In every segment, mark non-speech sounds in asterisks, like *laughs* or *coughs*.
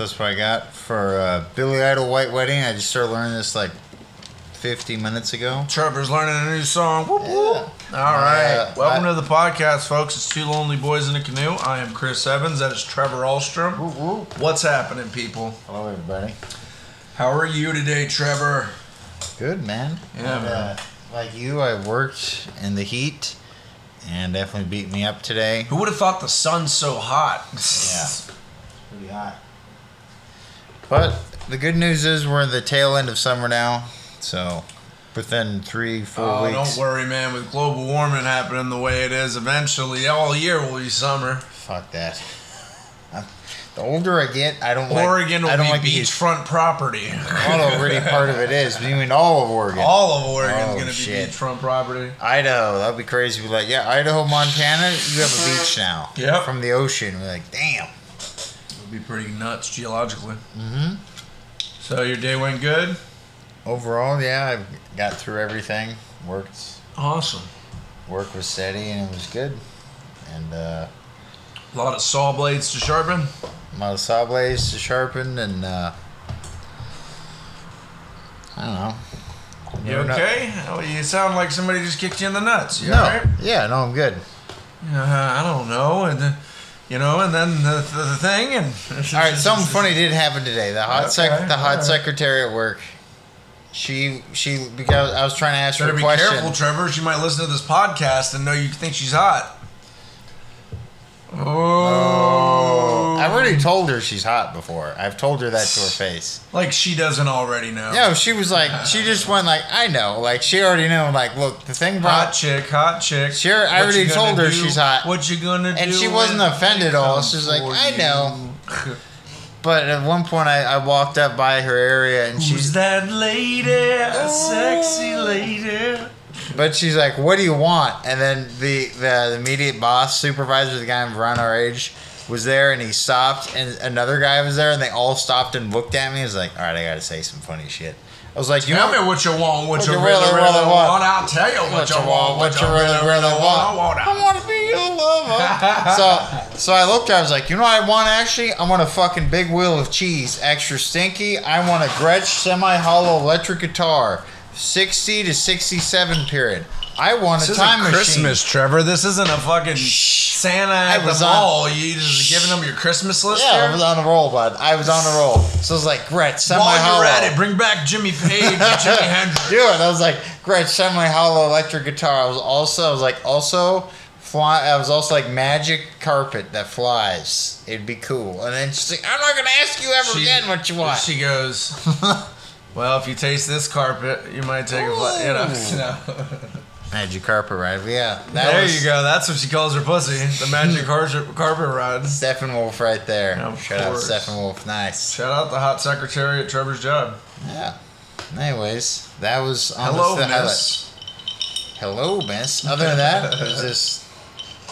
So that's what I got for uh, Billy Idol White Wedding. I just started learning this like 50 minutes ago. Trevor's learning a new song. Whoop, whoop. All right. Uh, Welcome I- to the podcast, folks. It's Two Lonely Boys in a Canoe. I am Chris Evans. That is Trevor Alstrom. What's happening, people? Hello, everybody. How are you today, Trevor? Good, man. Yeah, And, man. Uh, like you, I worked in the heat and definitely beat me up today. Who would have thought the sun's so hot? Yeah. It's Pretty hot. But the good news is we're in the tail end of summer now. So within three, four Oh, weeks. don't worry, man. With global warming happening the way it is, eventually all year will be summer. Fuck that. I'm- The older I get, I don't like. Oregon will I don't be like beachfront property. Well, already part of it is. You mean all of Oregon? All of Oregon's Oh, going to be beachfront property. Idaho, that'd be crazy. Be like, yeah, Idaho, Montana, you have a beach *laughs* now. Yep. From the ocean. We're like, damn. Be pretty nuts geologically. Mm-hmm. So your day went good? Overall, yeah, I got through everything. Worked. Awesome. Work was steady and it was good. And uh, A lot of saw blades to sharpen. a lot of saw blades to sharpen and uh, I don't know. You okay? Oh, you sound like somebody just kicked you in the nuts. You No. Yeah, no, I'm good. Uh, I don't know. You know, and then the, the, the thing and. *laughs* All right, something funny did happen today. The hot sec- the hot alright. secretary at work. She she because I was trying to ask her Better a be question. careful, Trevor. She might listen to this podcast and know you think she's hot. Oh. Already um, told her she's hot before. I've told her that to her face. Like she doesn't already know. No, she was like, she *laughs* just went like, I know, like she already knew. Like, look, the thing Hot chick, hot chick. Sure, I What already gonna told her do? she's hot. What you gonna do? And she wasn't when offended at all. come She was like, for "I you?" know. *laughs* but at one point I, I walked up by her area and Who's she's, that lady? A sexy oh. lady. but she's like, what do you want? And then the the immediate boss supervisor, the guy around our age, was there and he stopped and another guy was there and they all stopped and looked at me. I was like, all right, I gotta say some funny shit. I was like, you Tell know, me what you want, what, What you you really, really, really, really want. want. I'll tell you what, you want, what you really, really want. I want I want to be your lover. *laughs* so, so I looked. I was like, you know what I want actually? I want a fucking big wheel of cheese, extra stinky. I want a Gretsch semi-hollow electric guitar, sixty to sixty-seven period. I want This a time machine. Christmas, Trevor. This isn't a fucking Santa at I was the on- mall. You just giving them your Christmas list Yeah, I was on a roll, bud. I was on a roll. So I was like, Gretsch While semi-hollow. While you're at it, bring back Jimmy Page and Jimi *laughs* Hendrix. do it. I was like, Gretsch semi hollow electric guitar. I was also, I was like, also fly. I was also like magic carpet that flies. It'd be cool. And then she's like, I'm not gonna ask you ever She- again what you want. She goes, *laughs* well, if you taste this carpet, you might take a flight. You know. *laughs* magic carpet ride. But yeah, there was you go. That's what she calls her pussy. The magic *laughs* carpet carpet ride. Steppenwolf right there. Of Shout out course. Steppenwolf. Nice. Shout out the hot secretary at Trevor's job. Yeah. Anyways, that was on Hello, the highlight. miss. Hello, miss. Other than that, it was *laughs* just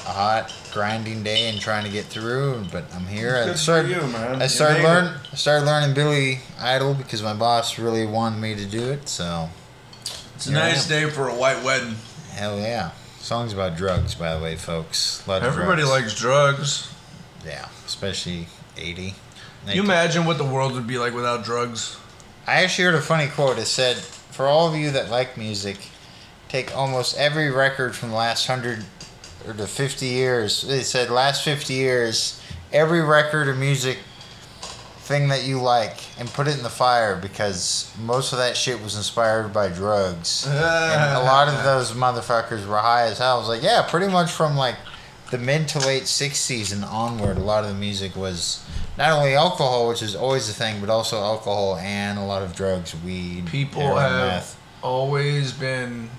a hot grinding day and trying to get through. But I'm here. I Good for started. you, man. I started made it. learn. I started learning Billy Idol because my boss really wanted me to do it. So It's a nice day for a white wedding. Hell yeah. Songs about drugs, by the way, folks. A lot of Everybody drugs. likes drugs. Yeah, especially 80. Can you imagine what the world would be like without drugs? I actually heard a funny quote. It said, "For all of you that like music, take almost every record from the last hundred or to fifty years." It said, "Last fifty years, every record of music thing that you like, and put it in the fire because most of that shit was inspired by drugs." *laughs* and a lot of those motherfuckers were high as hell. I was like, yeah, pretty much from like the mid to late '60s and onward. A lot of the music was not only alcohol, which is always a thing, but also alcohol and a lot of drugs, weed, People heroin, have meth. always been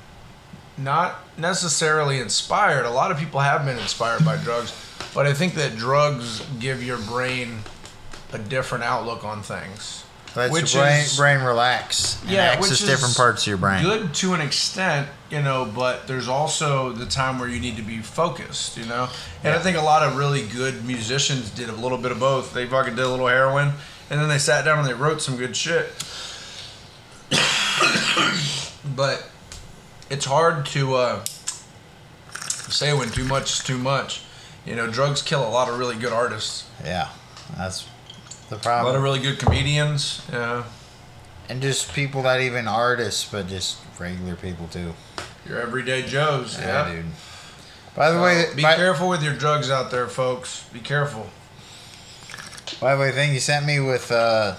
not necessarily inspired. A lot of people have been inspired by drugs, but I think that drugs give your brain a different outlook on things. Lets which your brain, is- brain relax. And Yeah, access which is different parts of your brain. Good to an extent, you know, but there's also the time where you need to be focused, you know. And I think a lot of really good musicians did a little bit of both. They fucking did a little heroin, and then they sat down and they wrote some good shit. *coughs* but it's hard to uh, say when too much is too much. You know, drugs kill a lot of really good artists, Yeah, that's the a lot problem. of really good comedians. Yeah, and just people that even artists, but just regular people too. your everyday Joes. Yeah, Yeah, dude. By the way, be by, careful with your drugs out there, folks. Be careful. by the way, thing you sent me with uh,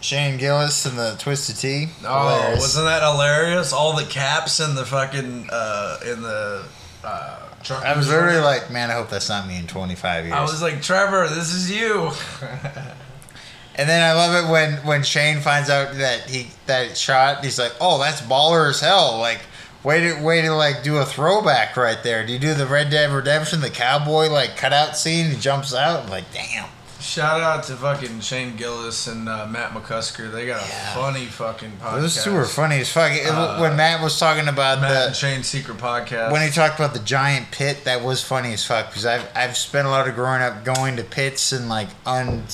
Shane Gillis and the Twisted Tea. Oh, hilarious. wasn't that hilarious? All the caps and the fucking uh, in the uh, truck. I was literally like, man, I hope that's not me in 25 years. I was like, Trevor, this is you. *laughs* and then I love it when when Shane finds out that he that it's shot. He's like, oh, that's baller as hell. Like, way to way to like do a throwback right there. Do you do the Red Dead Redemption, the cowboy like cutout scene? He jumps out. I'm like, damn. Shout out to fucking Shane Gillis and uh, Matt McCusker. They got a Yeah. funny fucking podcast. Those two were funny as fuck. Uh, when Matt was talking about Matt the and Shane's secret podcast. when he talked about the giant pit, that was funny as fuck because I've I've spent a lot of growing up going to pits and like un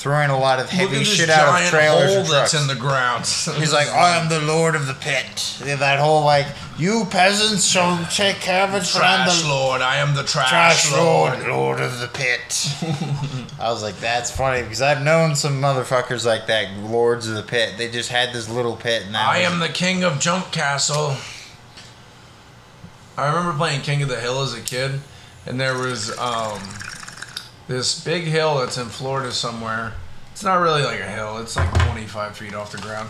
throwing a lot of heavy shit out of trailers hole and that's trucks. in the ground. *laughs* He's like, I am the lord of the pit. That whole like, you peasants shall take care of it. trash the lord. I am the trash, trash lord. lord, lord of the pit. *laughs* I was like, that's funny because I've known some motherfuckers like that, lords of the pit. They just had this little pit, and I am the king of Jump Castle. I remember playing King of the Hill as a kid, and there was um, this big hill that's in Florida somewhere. It's not really like a hill; it's like 25 feet off the ground.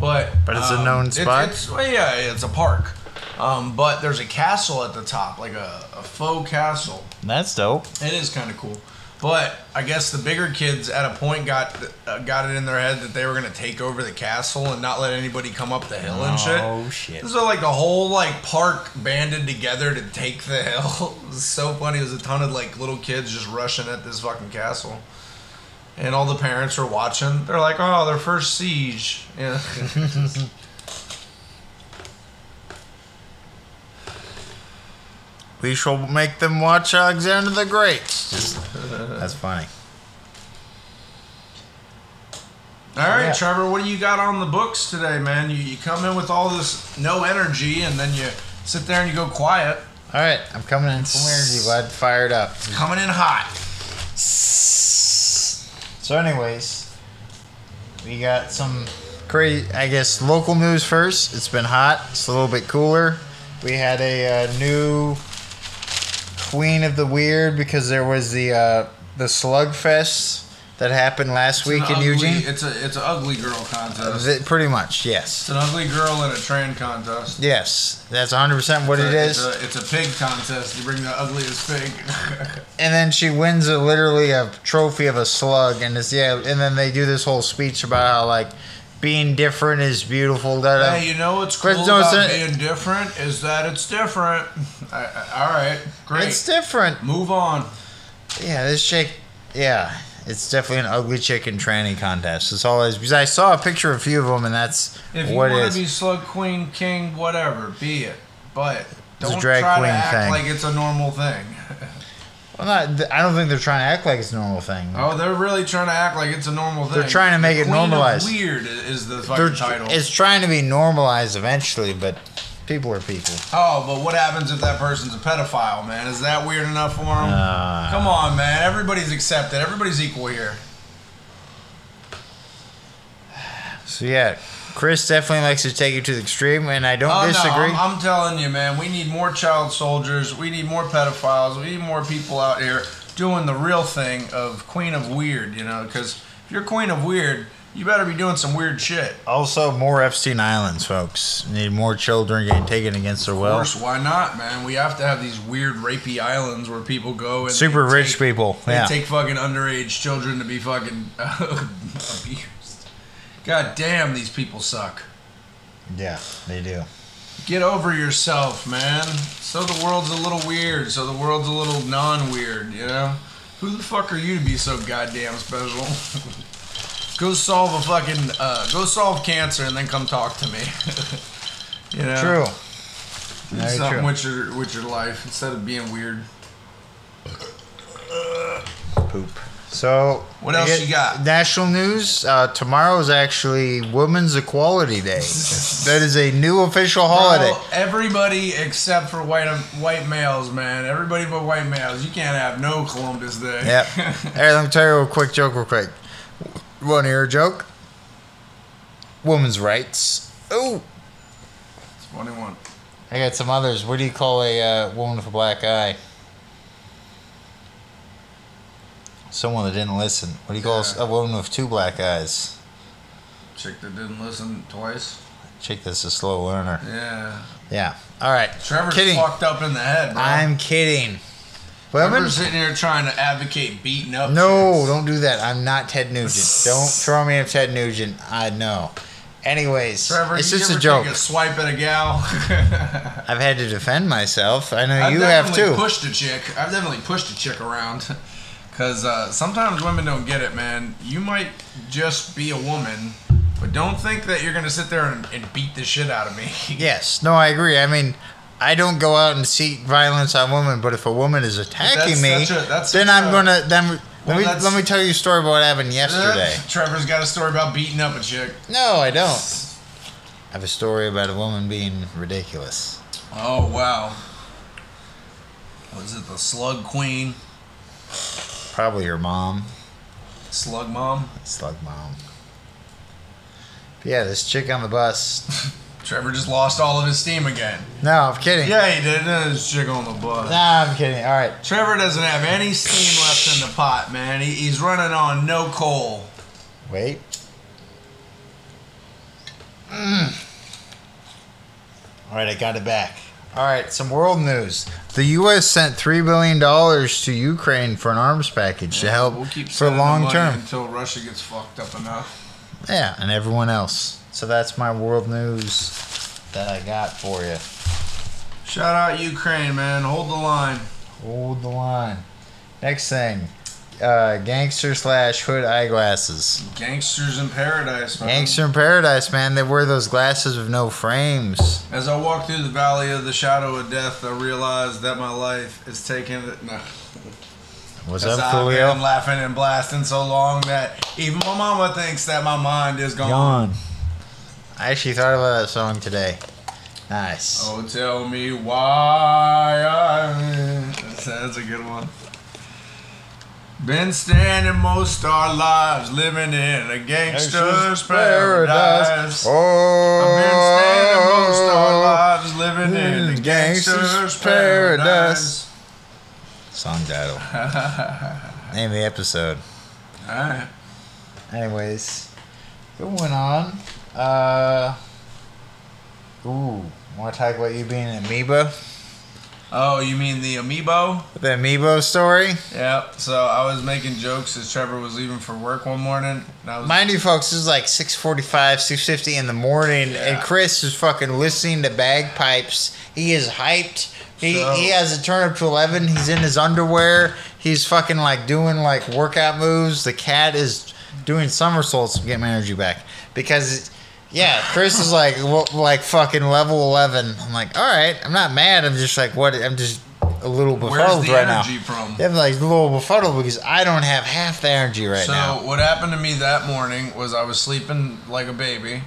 But But it's a um, known spot? it's, well, yeah, it's a park. Um, but there's a castle at the top, like a, a faux castle. That's dope. It is kind of cool. But I guess the bigger kids at a point got uh, got it in their head that they were gonna take over the castle and not let anybody come up the hill and shit. Oh shit. So like the whole like park banded together to take the *laughs* hill. It was so funny. It was a ton of like little kids just rushing at this fucking castle. And all the parents were watching. They're like, "Oh, their first siege." Yeah. *laughs* We shall make them watch Alexander the Great. Just- that's funny. All right, Yeah. Trevor, what do you got on the books today, man? You, you come in with all this no energy, and then you sit there and you go quiet. All right, I'm coming in from energy, bud. Fired up. Coming in hot. So, anyways, we got some crazy, I guess, local news first. It's been hot. It's a little bit cooler. We had a uh, new Queen of the Weird because there was the uh, the Slugfest that happened last week in ugly- Eugene. It's a it's an ugly girl contest. Th- pretty much, yes. It's an ugly girl in a train contest. Yes, that's 100% what it It's is. a, it's a pig contest. You bring the ugliest pig. *laughs* and then she wins a literally a trophy of a slug and it's yeah and then they do this whole speech about how like being different is beautiful da. hey, you know what's cool no, about being different is that it's different. I, I, all right, great. it's different Move on. yeah this chick yeah it's definitely an ugly chicken tranny contest that's all it is because i saw a picture of a few of them and that's If you want to be slug queen, king, whatever, be it. But It's a don't drag try queen to act thing. like it's a normal thing. *laughs* well not i don't think they're trying to act like it's a normal thing Oh, they're really trying to act like it's a normal thing. They're trying to make it Queen of normalized. Weird is the They're- title. it's trying to be normalized eventually but people are people Oh, but what happens if that person's a pedophile, man? Is that weird enough for them? Uh, Come on, man. Everybody's accepted. Everybody's equal here. so yeah chris definitely likes to take it to the extreme and i don't Oh disagree no, I'm, I'm telling you, man. We need more child soldiers. We need more pedophiles. We need more people out here doing the real thing of Queen of Weird. You know, because if you're Queen of Weird, you better be doing some weird shit. Also, more Epstein Islands, folks. Need more children getting taken against their will. Of course, why not, man? We have to have these weird rapey islands where people go and Super rich take- people. They Yeah. take fucking underage children to be fucking. *laughs* God damn, these people suck. yeah, they do. Get over yourself, man. So the world's a little weird. So the world's a little non-weird, you know? Who the fuck are you to be so goddamn special? *laughs* go solve a fucking, uh, go solve cancer and then come talk to me. *laughs* you know? True. Do Very something true. with your with your life instead of being weird. Poop. So What else you got? National news. Uh, tomorrow is actually Women's Equality Day. *laughs* that is a new official holiday. Bro, everybody except for white white males, man. Everybody but white males. You can't have no Columbus Day. Yep. *laughs* hey, let me tell you a quick joke, real quick. Want to hear a joke? Women's rights. Oh, It's funny one. I got some others. What do you call a uh, woman with a black eye? Someone that didn't listen. What do you call Yeah. a woman with two black eyes? Chick that didn't listen twice. Chick that's a slow learner. Yeah. Yeah. All right. Trevor's kidding. fucked up in the head, bro. I'm kidding. Women? Trevor's sitting here trying to advocate beating up. No, chicks. don't do that. I'm not Ted Nugent. don't *laughs* throw me in Ted Nugent. I know. Anyways, Trevor, it's just a joke. A swipe at a gal. *laughs* I've had to defend myself. I know I've you have too. pushed a chick. I've definitely pushed a chick around. Because uh, sometimes women don't get it, man. You might just be a woman, but don't think that you're going to sit there and, and beat the shit out of me. *laughs* Yes, no, I agree. I mean, I don't go out and seek violence on women, but if a woman is attacking That's- me, that's a- that's then a- I'm gonna then. Well, let me that's- let me tell you a story about what happened yesterday. Trevor's got a story about beating up a chick. No, I don't. I have a story about a woman being ridiculous. Oh, wow. Was it the slug queen? Probably your mom, Slug mom? slug mom. But yeah, this chick on the bus. *laughs* Trevor just lost all of his steam again. No, I'm kidding. Yeah, he did. There's chick on the bus. Nah, I'm kidding. All right. Trevor doesn't have any steam left in the pot, man. He, he's running on no coal. Wait. Mm. All right, I got it back. All right, some world news. The U.S. sent three billion dollars to Ukraine for an arms package to help We'll keep for long term. until Russia gets fucked up enough. Yeah, and everyone else. So that's my world news that I got for you. Shout out Ukraine, man. Hold the line. Hold the line. Next thing, uh, gangster slash hood eyeglasses. Gangsters in paradise, man. Gangster in Paradise, man. They wear those glasses with no frames. As I walk through the valley of the shadow of death, I realize that my life is taking it. No. What's Because up, I've Coolio? been laughing and blasting so long that even my mama thinks that my mind is gone. Gone. I actually thought about that song today. Nice. Oh, tell me why I. That's, that's a good one. Been standing most our lives living in a gangster's paradise. Oh, I've been standing most our lives living in a gangster's paradise. Song title. *laughs* Name of the episode. Alright. Anyways, going on. Uh, ooh, want to talk about you being an amoeba? Oh, you mean the amiibo? The amiibo story. Yep. So I was making jokes as Trevor was leaving for work one morning. And I was Mind you, folks, this is like 6:45, 6:50 in the morning, and Chris is fucking listening to bagpipes. He is hyped. He, So- he has it turned up to 11. He's in his underwear. He's fucking like doing like workout moves. The cat is doing somersaults to get my energy back because. Yeah, Chris is like like fucking level eleven. I'm like, all right, I'm not mad. I'm just like, what? I'm just a little Where's befuddled the right energy now. from? Yeah, I'm like a little befuddled because I don't have half the energy right so now. So what happened to me that morning was I was sleeping like a baby,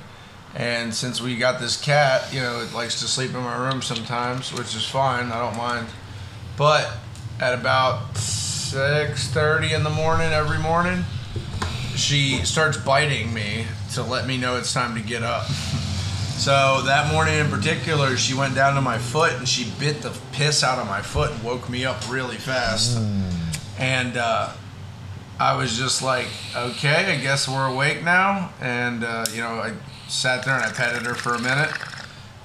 and since we got this cat, you know, it likes to sleep in my room sometimes, which is fine. I don't mind. But at about six thirty in the morning every morning, she starts biting me to let me know it's time to get up. So that morning in particular, she went down to my foot and she bit the piss out of my foot and woke me up really fast. And uh, I was just like, okay, I guess we're awake now. And, uh, you know, I sat there and I petted her for a minute.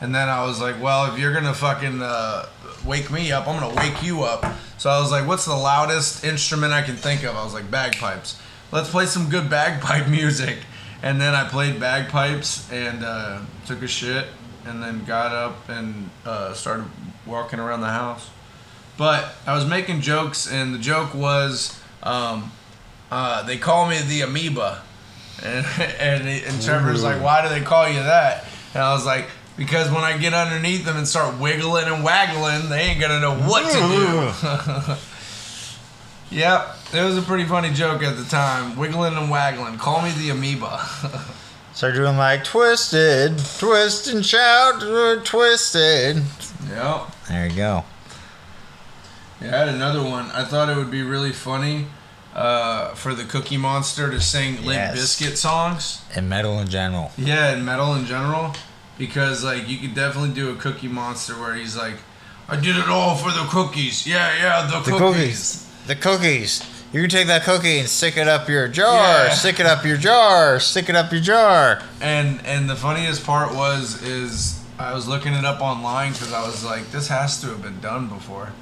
And then I was like, well, if you're going to fucking uh, wake me up, I'm going to wake you up. So I was like, what's the loudest instrument I can think of? I was like, bagpipes. Let's play some good bagpipe *laughs* music. And then I played bagpipes and uh, took a shit and then got up and uh, started walking around the house. But I was making jokes, and the joke was um, uh, they call me the amoeba. *laughs* And, and, and Trevor's like, why do they call you that? And I was like, because when I get underneath them and start wiggling and waggling, they ain't gonna know what to do. *laughs* Yep, it was a pretty funny joke at the time. Wiggling and waggling. Call me the amoeba. *laughs* Start doing like twisted, twist and shout, uh, twisted. yep. There you go. Yeah, I had another one. I thought it would be really funny uh, for the Cookie Monster to sing Limp Yes. Biscuit songs. And metal in general. Yeah, and metal in general, because like you could definitely do a Cookie Monster where he's like, "I did it all for the cookies." Yeah, yeah, the, The cookies. cookies. The cookies. You can take that cookie and stick it up your jar. Yeah. Stick it up your jar. Stick it up your jar. And and the funniest part was is I was looking it up online because I was like, this has to have been done before.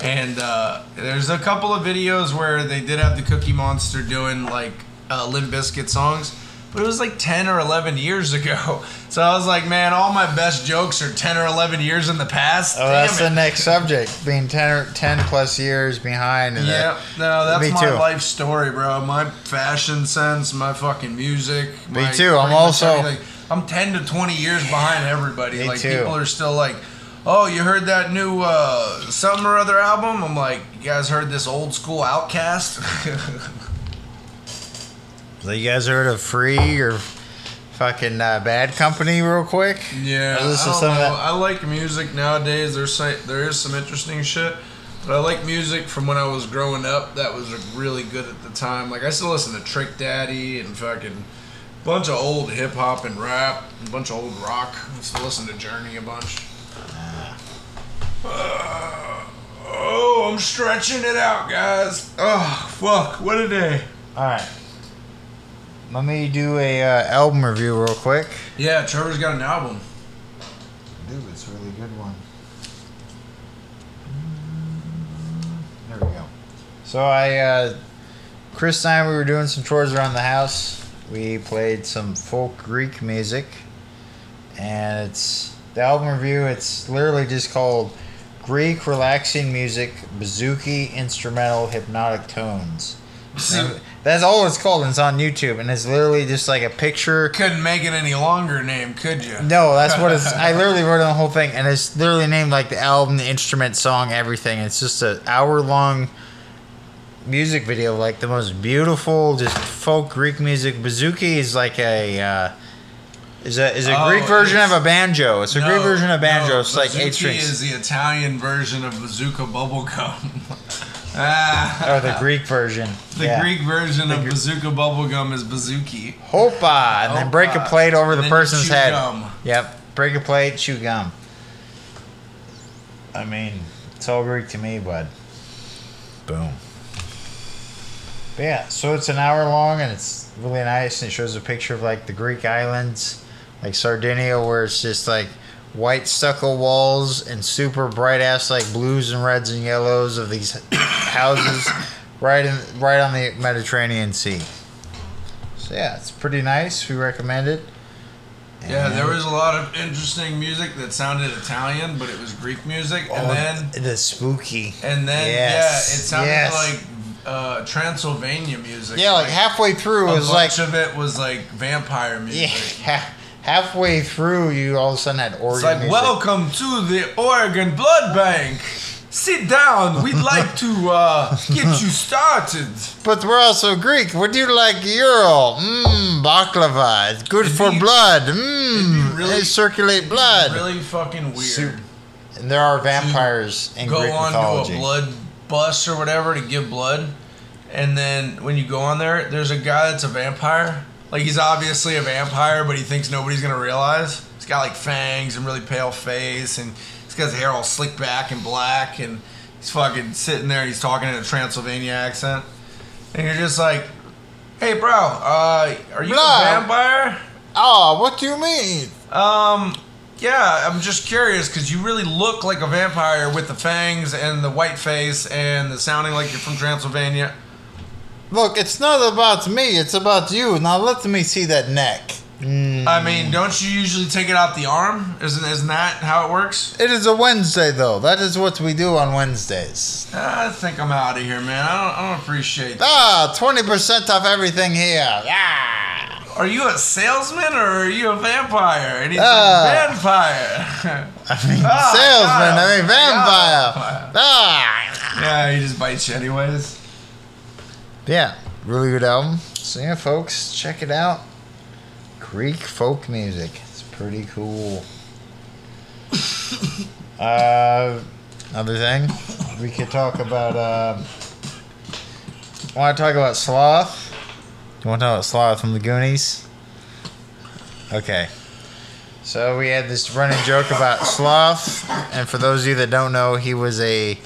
And uh, there's a couple of videos where they did have the Cookie Monster doing like uh, Limp Bizkit songs, but it was like 10 or 11 years ago. *laughs* So I was like, man, all my best jokes are 10 or 11 years in the past. Oh, Damn that's it. the next subject. Being 10, or 10 plus years behind. in Yeah, that. no, that's Me my too. life story, bro. My fashion sense, my fucking music. Me my- too. I'm also-. I'm 10 to 20 years behind everybody. Me like too. people are still like, "Oh, you heard that new uh, something or other album?" I'm like, "You guys heard this old school OutKast?" *laughs* So you guys heard of Free or fucking uh, Bad Company real quick? yeah, I I, don't some of that. I like music nowadays. There's there is some interesting shit. But I like music from when I was growing up that was really good at the time. Like I still listen to Trick Daddy and fucking bunch of old hip hop and rap, a bunch of old rock. I still listen to Journey a bunch. Uh, oh, I'm stretching it out, guys. Oh, fuck. What a day. All right. Let me do a uh, album review real quick. Yeah, Trevor's got an album. Dude, it's a really good one. There we go. So I, uh, Chris and I, we were doing some chores around the house. We played some folk Greek music, and it's the album review. It's literally just called Greek relaxing music, bouzouki instrumental hypnotic tones. And that's all it's called, and it's on YouTube, and it's literally just like a picture Couldn't make it any longer name, could you? no, that's what it's. *laughs* I literally wrote on the whole thing, and it's literally named like the album, the instrument, song, everything. It's just an hour long music video, like the most beautiful, just folk Greek music. Bouzouki is like a. Uh, is a is a Oh, Greek version of a banjo. It's a Greek version of banjo. no, it's like eight strings. is the Italian version of bazooka bubblegum. *laughs* ah, or the Greek version. The yeah. Greek version of Gr- bazooka bubblegum is bazooki. Hopa, and then break a plate over And the then person's chew head. gum. Yep, break a plate, chew gum. I mean, it's all Greek to me, bud. Boom. But yeah, so it's an hour long and it's really nice and it shows a picture of like the Greek islands, like Sardinia, where it's just like white stucco walls and super bright ass like blues and reds and yellows of these *coughs* houses right in right on the Mediterranean Sea. So yeah, it's pretty nice. We recommend it. Yeah, there was a lot of interesting music that sounded Italian, but it was Greek music, and Oh, then the spooky. and then Yes, yeah, it sounded yes. like uh, Transylvania music. Yeah, like halfway through a it was like bunch of it was like vampire music. ha- *laughs* halfway through you all of a sudden had organ It's like, music. welcome to the Oregon Blood Bank. Sit down. We'd *laughs* like to uh, get you started. But we're also Greek. Would you like Euro? Mmm, baklava. It's good It'd for be- blood. Mmm, really- they circulate blood. Really fucking weird. Super- And there are vampires in go Greek on mythology. to a blood bus or whatever to give blood, and then when you go on there, there's a guy that's a vampire. Like he's obviously a vampire, but he thinks nobody's gonna realize. He's got like fangs and really pale face, and he's got his hair all slicked back and black, and he's fucking sitting there. and He's talking in a Transylvania accent, and you're just like, "Hey, bro, uh, are you Blah. a vampire?" Oh, what do you mean? Um, yeah, I'm just curious because you really look like a vampire with the fangs and the white face and the sounding like you're from Transylvania. Look, it's not about me. It's about you. Now let me see that neck. Mm. I mean, don't you usually take it out the arm? Isn't isn't that how it works? It is a Wednesday, though. That is what we do on Wednesdays. I think I'm out of here, man. I don't, I don't appreciate that. Ah, 20% off everything here. Ah. Are you a salesman or are you a vampire? And he's Ah. like, vampire. *laughs* I mean, Ah, salesman. I mean, vampire. Ah. yeah, he just bites you anyways. Yeah, really good album. So yeah, folks, check it out. Greek folk music. It's pretty cool. *coughs* uh, another thing, we could talk about. Uh, Want to talk about Sloth? You want to talk about Sloth from the Goonies? Okay. So we had this running joke about Sloth, and for those of you that don't know, he was a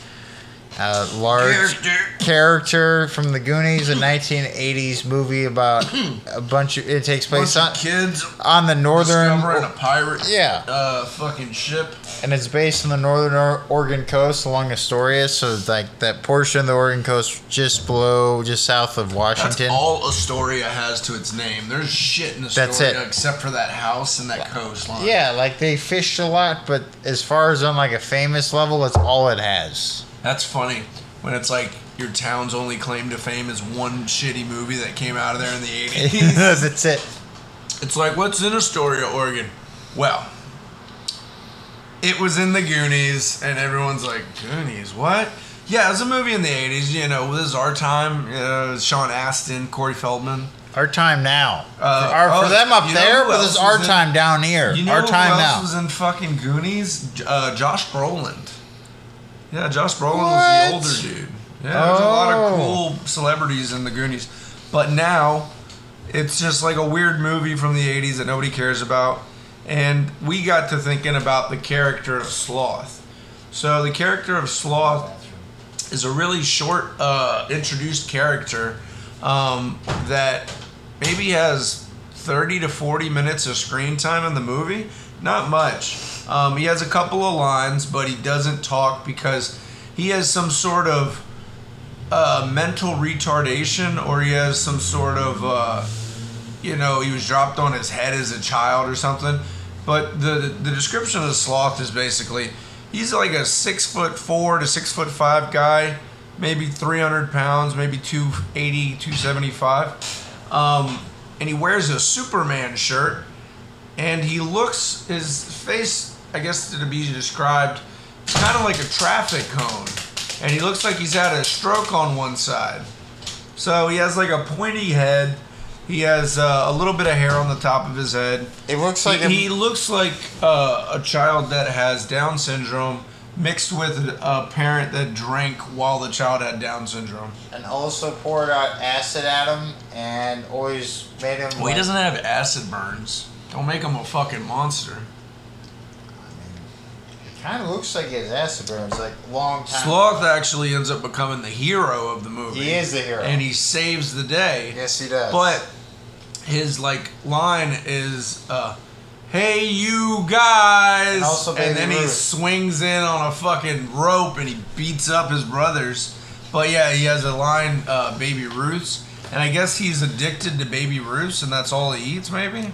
uh, large character. from the Goonies, a 1980s movie about a bunch of. It takes place on, kids on the northern. discovering a pirate Yeah. uh, fucking ship. and it's based on the northern Oregon coast along Astoria, so like that portion of the Oregon coast just below, just south of That's Washington. all Astoria has to its name. There's shit in That's Astoria it. except for that house and that coastline. Yeah, like they fished a lot, but as far as on like a famous level, that's all it has. That's funny when it's like your town's only claim to fame is one shitty movie that came out of there in the *laughs* 80s. that's it. it's like, what's in Astoria, Oregon? Well, it was in the Goonies, and everyone's like, Goonies, what? Yeah, it was a movie in the 80s, you know, this is our time. Uh, Sean Astin, Corey Feldman. Our time now. Uh, for, our, oh, for them up there, but this is our in- time down here. You know our who time else now. was in fucking Goonies? Uh, Josh Brolin. Yeah, Josh Brolin What? was the older dude. Yeah, there's a lot of Oh. cool celebrities in the Goonies. But now, it's just like a weird movie from the 80s that nobody cares about. And we got to thinking about the character of Sloth. So, the character of Sloth is a really short uh, introduced character um, that maybe has 30 to 40 minutes of screen time in the movie. Not much. Um, he has a couple of lines, but he doesn't talk because he has some sort of uh, mental retardation or he has some sort of, uh, you know, he was dropped on his head as a child or something. But the the description of the Sloth is basically he's like a six foot four to six foot five guy, maybe 300 pounds, maybe 280, 275. Um, and he wears a Superman shirt and he looks, his face, I guess to be described, kind of like a traffic cone. And he looks like he's had a stroke on one side. So he has like a pointy head. He has uh, a little bit of hair on the top of his head. it looks like He, a- he looks like uh, a child that has Down syndrome mixed with a, a parent that drank while the child had Down syndrome. and also poured out acid at him and always made him. Well, he doesn't have acid burns. Don't make him a fucking monster. Kind of looks like he has acid burns, like long time. Sloth actually ends up becoming the hero of the movie. He is the hero. And he saves the day. yes, he does. But his like line is uh Hey you guys And Baby then he swings in on a fucking rope and he beats up his brothers. But yeah, he has a line, uh, Baby Ruths. And I guess he's addicted to Baby Ruths and that's all he eats maybe?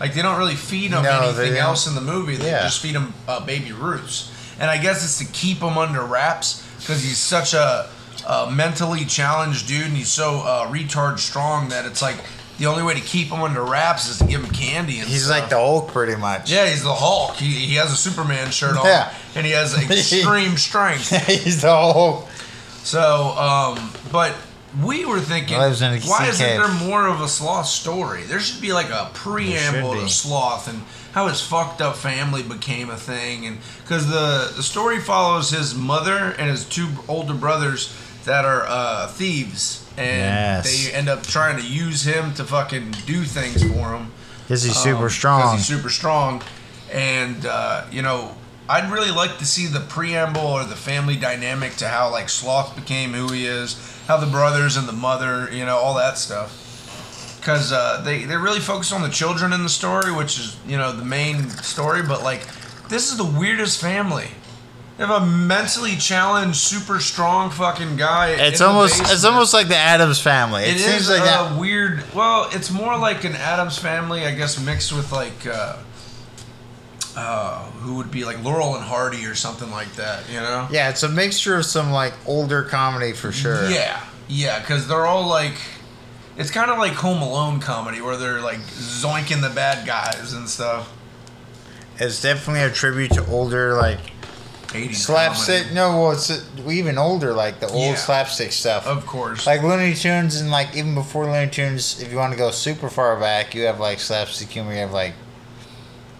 Like they don't really feed him No, anything else in the movie. They Yeah. just feed him uh, Baby Ruths. And I guess it's to keep him under wraps because he's such a, a mentally challenged dude and he's so uh, retard strong that it's like the only way to keep him under wraps is to give him candy. And he's stuff. like the Hulk, pretty much. yeah, he's the Hulk. He, he has a Superman shirt on, Yeah. and he has *laughs* extreme strength. he's the Hulk. So, um, but we were thinking, Lives in a why sea isn't there more of a sloth story? There should be like a preamble to sloth and how his fucked up family became a thing, and because the the story follows his mother and his two older brothers that are uh, thieves, and Yes. they end up trying to use him to fucking do things for him. Because he's Um, super 'cause strong. He's super strong, and uh, you know, I'd really like to see the preamble or the family dynamic to how like Sloth became who he is, how the brothers and the mother, you know, all that stuff. Because uh, they they really focus on the children in the story, which is you know the main story. But like, this is the weirdest family. They have a mentally challenged, super strong fucking guy. it's almost it's almost like the Addams family. It, It seems is like a that. weird. Well, it's more like an Addams family, I guess, mixed with like uh, uh, who would be like Laurel and Hardy or something like that. You know? Yeah, it's a mixture of some like older comedy for sure. Yeah, yeah, because they're all like. It's kind of like Home Alone comedy where they're like zoinking the bad guys and stuff. It's definitely a tribute to older like 80s slapstick. comedy. No, well, it's uh, even older, like the old Yeah. slapstick stuff. Of course. Like Looney Tunes and like even before Looney Tunes, if you want to go super far back, you have like slapstick humor. You have like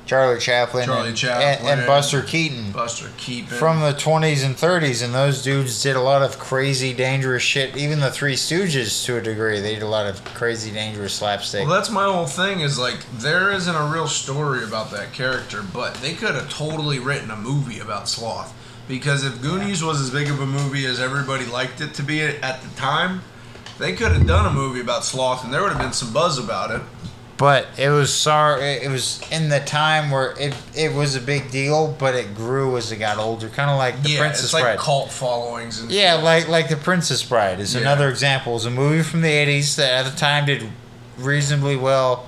Charlie Chaplin, Charlie and, Chaplin. and, and Buster Keaton Buster Keaton. from the 20s and 30s, and those dudes did a lot of crazy, dangerous shit. Even the Three Stooges, to a degree, they did a lot of crazy, dangerous slapstick. Well, that's my whole thing. Is like there isn't a real story about that character, but they could have totally written a movie about Sloth. Because if Goonies was as big of a movie as everybody liked it to be at the time, they could have done a movie about Sloth, and there would have been some buzz about it. But it was sorry. It was in the time where it it was a big deal, but it grew as it got older. Kind of like the yeah, Princess it's like Bride. cult followings and Yeah, like like the Princess Bride is Yeah. another example. It was a movie from the '80s that at the time did reasonably well,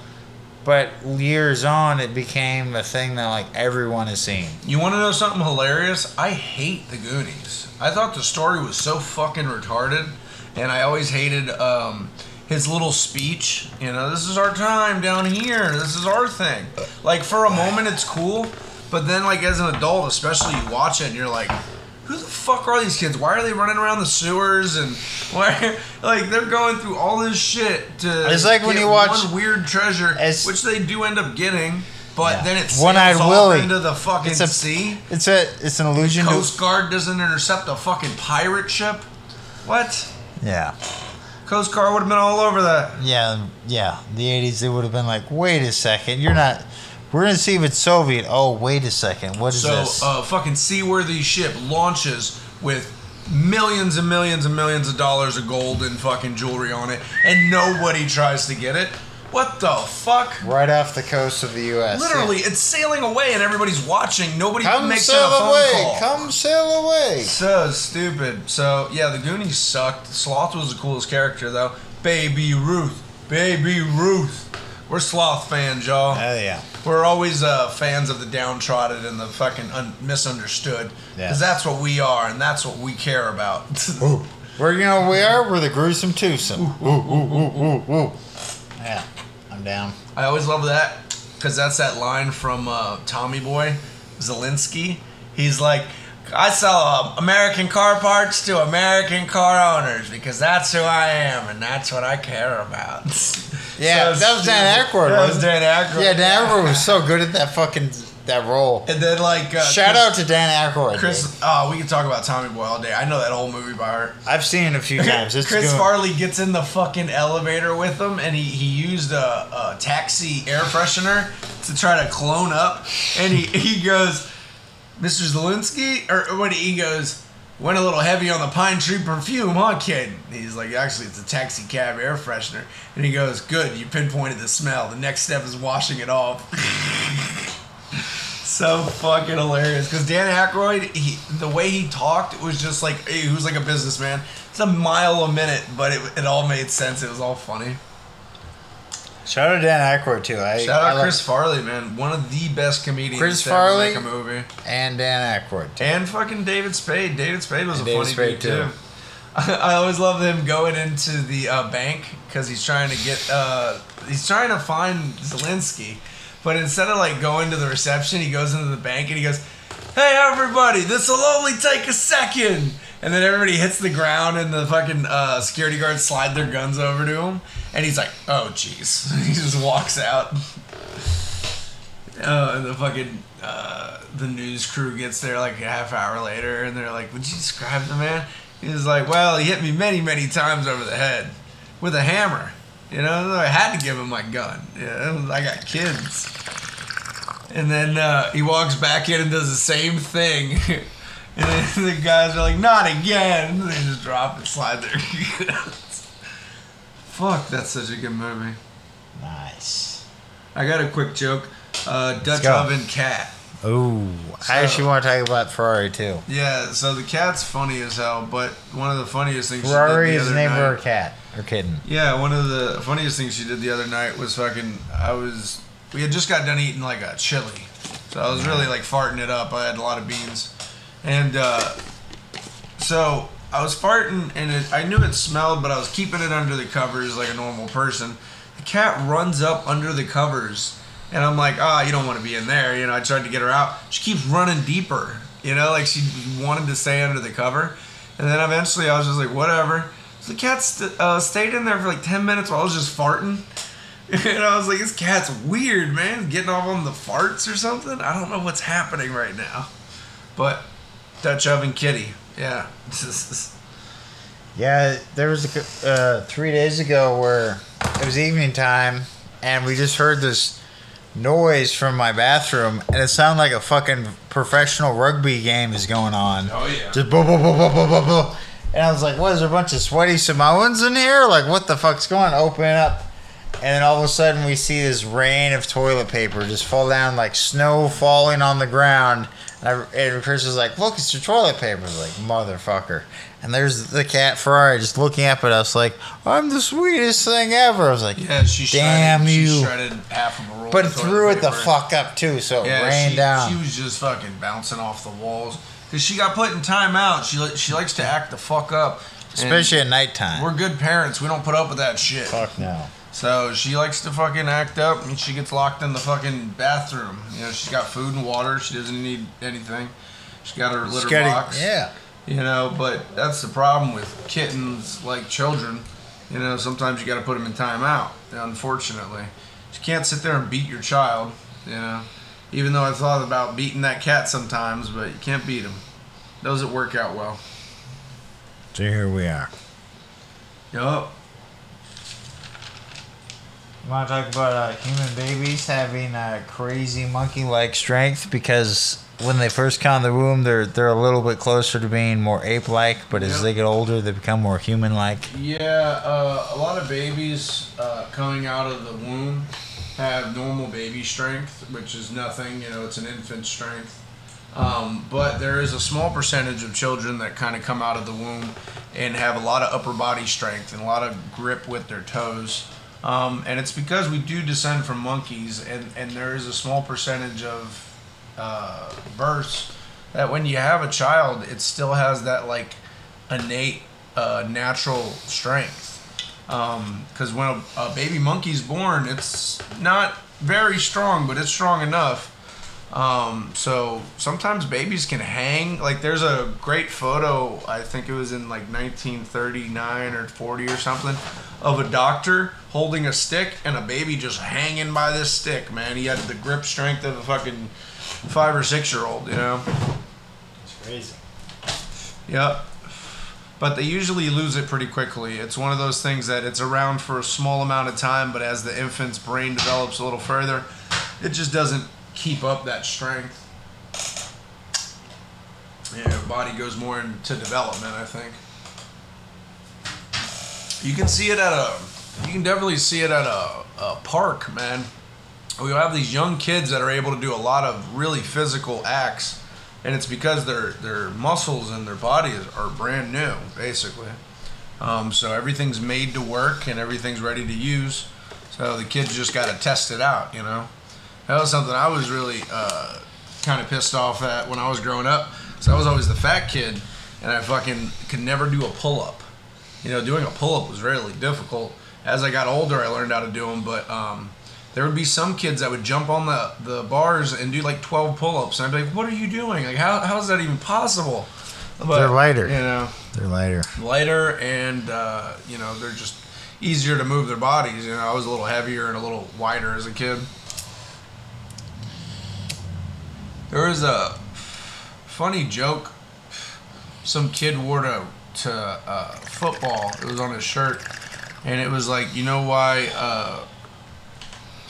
but years on it became a thing that like everyone has seen. You want to know something hilarious? I hate the Goonies. I thought the story was so fucking retarded, and I always hated um, his little speech. You know, this is our time down here. This is our thing. Like for a moment, it's cool, but then like as an adult, especially you watch it and you're like. Who the fuck are these kids? Why are they running around the sewers and *laughs* why? Like they're going through all this shit to. It's like when get you watch- one weird treasure, which they do end up getting, but Yeah. then it's One-Eyed Willie. into the fucking It's a- sea. It's a it's an illusion. Coast Guard doesn't intercept a fucking pirate ship. What? yeah, Coast Guard would have been all over that. yeah, yeah. The '80s they would have been like, wait a second, you're not. We're gonna see if it's Soviet. Oh, wait a second, what is this? So, this? a fucking seaworthy ship launches with millions and millions and millions of dollars of gold and fucking jewelry on it, and nobody tries to get it. What the fuck? right off the coast of the U.S. Literally, it's sailing away and everybody's watching. Nobody come makes it a sail phone away, call. come sail away. So stupid. So yeah, the Goonies sucked. Sloth was the coolest character though. Baby Ruth, Baby Ruth. We're Sloth fans, y'all. Oh yeah. We're always uh, fans of the downtrodden and the fucking un- misunderstood. Yeah. Because that's what we are, and that's what we care about. *laughs* We're you know we are. We're the gruesome twosome. Ooh, ooh, ooh, ooh, ooh. Yeah, I'm down. I always love that because that's that line from uh, Tommy Boy, Zalinsky. He's like, I sell uh, American car parts to American car owners because that's who I am and that's what I care about. *laughs* Yeah, So that was Dan. Aykroyd, That was Dan Aykroyd. Yeah, Dan Aykroyd was so good at that fucking that role. And then like uh, Shout Chris, out to Dan Aykroyd. Chris. Oh, we can talk about Tommy Boy all day. I know that whole movie by heart. I've seen it a few *laughs* times. It's Chris good. Farley gets in the fucking elevator with him, and he, he used a, a taxi air freshener to try to clone up, and he, he goes, Mr. Zalinsky, or when he goes, went a little heavy on the pine tree perfume, huh, kid? He's like, actually, it's a taxi cab air freshener, and he goes, good, you pinpointed the smell. The next step is washing it off. *laughs* so fucking hilarious because Dan Aykroyd, he, the way he talked, it was just like he was like a businessman. It's a mile a minute, but it, it all made sense. It was all funny. Shout out to Dan Aykroyd too. I, Shout out love- Chris Farley, man, one of the best comedians Chris to Farley? make a movie. and Dan Aykroyd. Too. And fucking David Spade. David Spade was And a David funny Spade, dude too. too. *laughs* I always love him going into the uh, bank because he's trying to get uh, he's trying to find Zalinsky, but instead of like going to the reception, he goes into the bank and he goes, "Hey everybody, this will only take a second. And then everybody hits the ground and the fucking uh, security guards slide their guns over to him, and he's like, "Oh jeez," *laughs* he just walks out. Uh, and the fucking uh, the news crew gets there like a half hour later, and they're like, "Would you describe the man?" He's like, "Well, he hit me many, many times over the head with a hammer. You know, I had to give him my gun. Yeah, I got kids." And then uh, he walks back in and does the same thing. *laughs* and then *laughs* the guys are like, "Not again!" And they just drop and slide their *laughs* guns. Fuck, that's such a good movie. Nice. I got a quick joke. Uh, Dutch oven cat. Ooh, So- I actually want to talk about Ferrari too. Yeah, so the cat's funny as hell, but one of the funniest things Ferrari she did is the the other name night. of her cat or kitten. Yeah, one of the funniest things she did the other night was fucking. I was. We had just got done eating like a chili, so I was really like farting it up. I had a lot of beans, and uh, so I was farting, and it, I knew it smelled, but I was keeping it under the covers like a normal person. The cat runs up under the covers, and I'm like, ah, you don't want to be in there. You know, I tried to get her out. She keeps running deeper. You know, like she wanted to stay under the cover. And then eventually I was just like, whatever. So the cat st- uh, stayed in there for like 10 minutes while I was just farting. *laughs* And I was like, this cat's weird, man. Getting off on the farts or something. I don't know what's happening right now. But Dutch oven kitty. Yeah. *laughs* Yeah, there was a, uh, three days ago where it was evening time, and we just heard this noise from my bathroom, and it sounded like a fucking professional rugby game is going on. Oh, yeah. Just boom, boom, boom, boom, boom, boom, boom. And I was like, "What is there a bunch of sweaty Samoans in here? Like, what the fuck's going? on? Open up." And then all of a sudden, we see this rain of toilet paper just fall down like snow falling on the ground. And, I, and Chris was like, "Look, it's your toilet paper." I was like, "Motherfucker!" And there's the cat Ferrari just looking up at us like, "I'm the sweetest thing ever." I was like, Yeah, she Damn shredded, you. She shredded half of a roll. But of it toilet threw it the fuck up too, so it Yeah, rained she, down. she was just fucking bouncing off the walls because she got put in timeout. She she likes to act the fuck up, And Especially at nighttime. we're good parents. We don't put up with that shit. Fuck no. So she likes to fucking act up, and she gets locked in the fucking bathroom. You know, she's got food and water. She doesn't need anything. She's got her litter Scary- box. Yeah. You know, but that's the problem with kittens like children. You know, sometimes you got to put them in timeout. Unfortunately, you can't sit there and beat your child. You know, even though I thought about beating that cat sometimes, but you can't beat him. Doesn't work out well. So here we are. Yup. You want to talk about uh, human babies having uh, crazy monkey-like strength because when they first come in the womb, they're they're a little bit closer to being more ape-like, but as Yep. they get older, they become more human-like. Yeah, uh, a lot of babies uh, coming out of the womb have normal baby strength, which is nothing. You know, it's an infant strength. Um, but there is a small percentage of children that kind of come out of the womb and have a lot of upper body strength and a lot of grip with their toes. Um, and it's because we do descend from monkeys, and, and there is a small percentage of uh, births that when you have a child, it still has that like innate uh, natural strength. Because when a, a baby monkey's born, it's not very strong, but it's strong enough. Um, so sometimes babies can hang. Like there's a great photo, I think it was in like 1939 or 40 or something, of a doctor holding a stick and a baby just hanging by this stick. Man, he had the grip strength of a fucking five or six year old. You know. It's crazy. Yep. But they usually lose it pretty quickly. It's one of those things that it's around for a small amount of time, but as the infant's brain develops a little further, it just doesn't keep up that strength. Yeah, body goes more into development, I think. You can see it at a, you can definitely see it at a, a park, man. We have these young kids that are able to do a lot of really physical acts and it's because their their muscles and their bodies are brand new, basically. Um, so everything's made to work and everything's ready to use. So the kids just got to test it out, you know. That was something I was really uh, kind of pissed off at when I was growing up. So I was always the fat kid, and I fucking could never do a pull up. You know, doing a pull up was really difficult. As I got older, I learned how to do them, but um, there would be some kids that would jump on the, the bars and do like 12 pull-ups and i'd be like what are you doing? Like how, how is that even possible? But, They're lighter. you know. They're lighter. lighter and uh, you know they're just easier to move their bodies you know. I was a little heavier and a little wider as a kid. There was a funny joke. Some kid wore to, to uh, football. It was on his shirt. And it was like you know why uh,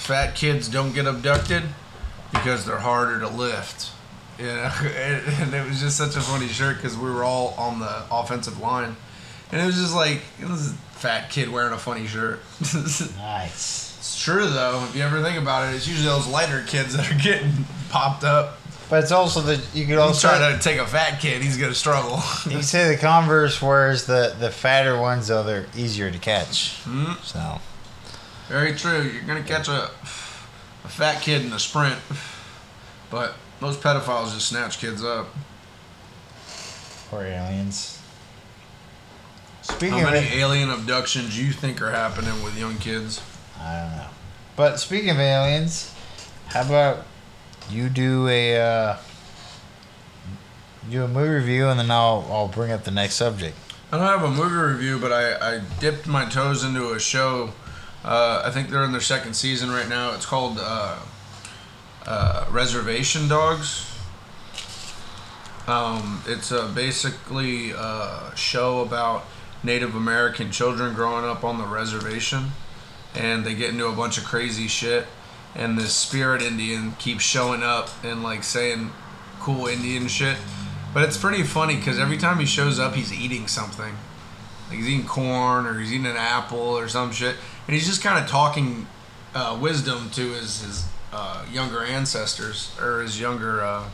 fat kids don't get abducted because they're harder to lift. You know, and, *laughs* and it was just such a funny shirt because we were all on the offensive line, and it was just like it was a fat kid wearing a funny shirt. *laughs* nice. it's true though. If you ever think about it, it's usually those lighter kids that are *laughs* getting popped up. But it's also that you could also try to take a fat kid, he's gonna struggle. you say the Converse, whereas the the fatter ones though they're easier to catch. Mhm. So Very true. You're gonna catch a a fat kid in a sprint, but most pedophiles just snatch kids up. poor aliens. Speaking How of many it, alien abductions you think are happening with young kids? I don't know. But speaking of aliens, how about you do a uh, do a movie review, and then I'll I'll bring up the next subject. I don't have a movie review, but I, I dipped my toes into a show. Uh, I think they're in their second season right now. It's called uh, uh, Reservation Dogs. Um, it's a basically a show about Native American children growing up on the reservation, and they get into a bunch of crazy shit. And this spirit Indian keeps showing up and like saying cool Indian shit. But it's pretty funny because every time he shows up, he's eating something. Like he's eating corn or he's eating an apple or some shit. And he's just kind of talking uh, wisdom to his, his uh, younger ancestors or his younger uh,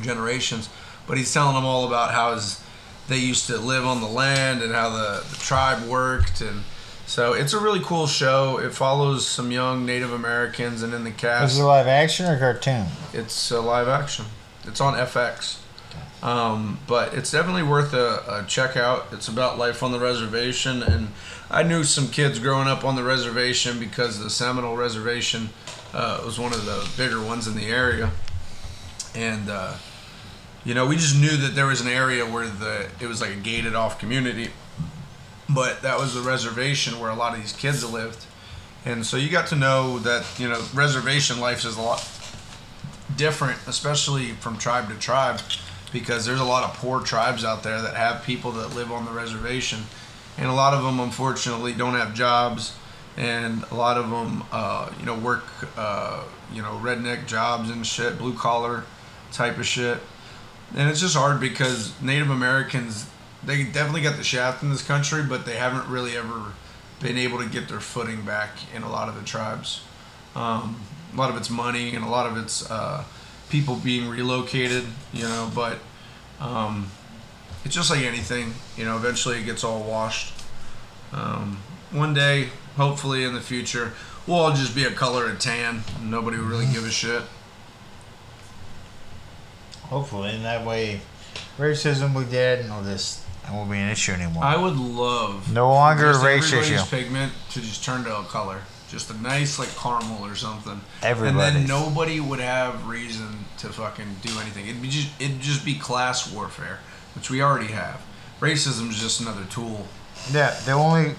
generations. But he's telling them all about how his, they used to live on the land and how the, the tribe worked. And so it's a really cool show. It follows some young Native Americans and in the cast. Is it live action or cartoon? It's uh, live action. It's on FX. Um, but it's definitely worth a, a check out. It's about life on the reservation, and I knew some kids growing up on the reservation because the Seminole Reservation uh, was one of the bigger ones in the area, and uh, you know we just knew that there was an area where the it was like a gated off community, but that was the reservation where a lot of these kids lived, and so you got to know that you know reservation life is a lot different, especially from tribe to tribe, because there's a lot of poor tribes out there that have people that live on the reservation, and a lot of them unfortunately don't have jobs, and a lot of them, uh, you know, work, uh, you know, redneck jobs and shit, blue collar type of shit, and it's just hard because Native Americans, they definitely got the shaft in this country, but they haven't really ever been able to get their footing back in a lot of the tribes. Um, a lot of it's money and a lot of it's uh, people being relocated, you know. But um, it's just like anything, you know. Eventually, it gets all washed. Um, one day, hopefully, in the future, we'll all just be a color of tan. Nobody will really give a shit. Hopefully, in that way, racism will be dead, and all this it won't be an issue anymore. I would love no longer race issue. pigment to just turn to a color, just a nice like caramel or something. Everybody. And then nobody would have reason to fucking do anything. It'd be just it'd just be class warfare, which we already have. Racism is just another tool. Yeah, the only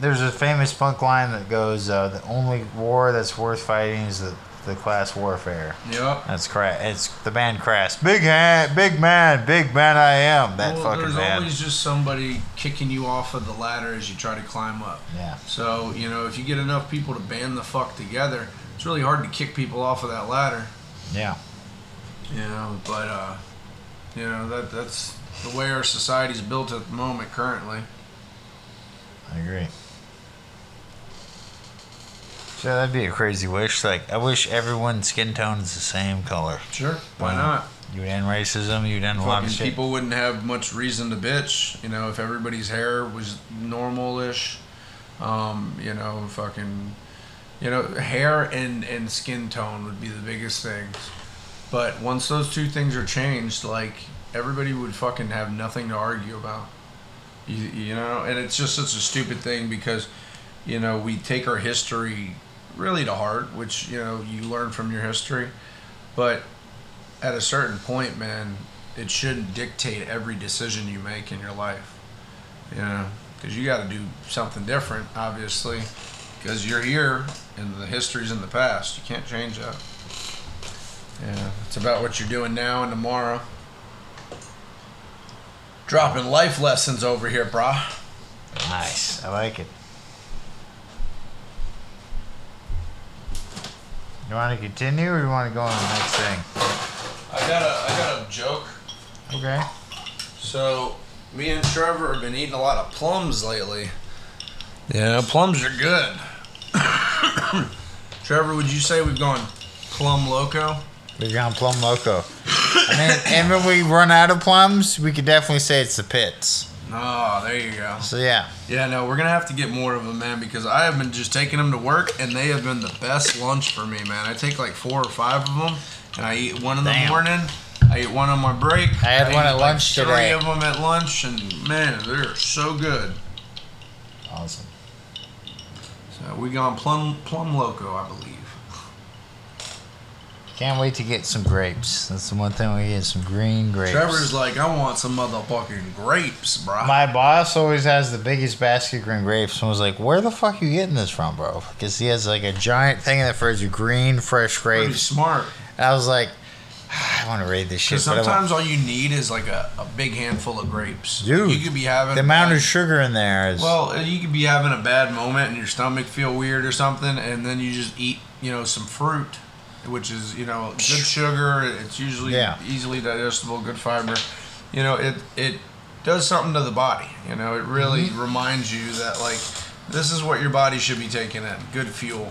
there's a famous punk line that goes, uh, "The only war that's worth fighting is the, the class warfare." Yep. That's crass. It's the band Crass. Big hand, big man, big man. I am that well, fucking there's always just somebody kicking you off of the ladder as you try to climb up. Yeah. So you know, if you get enough people to band the fuck together, it's really hard to kick people off of that ladder. Yeah. You know, but uh, you know that that's the way our society's built at the moment currently. I agree. So that'd be a crazy wish. Like, I wish everyone's skin tone is the same color. Sure. Why Wow. not? You'd end racism. You'd end a lot Fucking of shit. people wouldn't have much reason to bitch. You know, if everybody's hair was normal-ish, um, you know, fucking, you know, hair and and skin tone would be the biggest things. But once those two things are changed, like everybody would fucking have nothing to argue about. You, you know, and it's just such a stupid thing because, you know, we take our history really to heart, which you know you learn from your history, but at a certain point, man, it shouldn't dictate every decision you make in your life. You know, because you got to do something different, obviously, because you're here and the history's in the past. You can't change that. Yeah, it's about what you're doing now and tomorrow. Dropping life lessons over here, brah. Nice. I like it. You want to continue, or you want to go on to the next thing? I got a, I got a joke. Okay. So, me and Trevor have been eating a lot of plums lately. Yeah, plums are good. *coughs* Trevor, would you say we've gone plum loco? We've gone plum loco. and, then, and when we run out of plums, we could definitely say it's the pits. Oh, there you go. So yeah, Yeah, no, we're gonna have to get more of them, man, because I have been just taking them to work, and they have been the best lunch for me, man. I take like four or five of them, and I eat one in the morning. I eat one on my break. I had one at like, lunch three today. of them at lunch, and man, they're so good. awesome. So we gone plum plum loco, I believe. Can't wait to get some grapes. That's the one thing we get some green grapes. Trevor's like, I want some motherfucking grapes, bro. My boss always has the biggest basket of green grapes and was like, Where the fuck you getting this from, bro? Because he has like a giant thing in the fridge of green, fresh Pretty grapes. smart. And I was like, "Ah, I want to raid this shit. Because but I want- sometimes all you need is like a, a big handful of grapes. Dude, you could be having the amount of sugar in there is. Well, uh, you could be having a bad moment and your stomach feel weird or something, and then you just eat, you know, some fruit, which is, you know, good sugar. It's usually Yeah. easily digestible, good fiber. You know, it it does something to the body. You know, it really Mm-hmm. reminds you that like this is what your body should be taking in. Good fuel.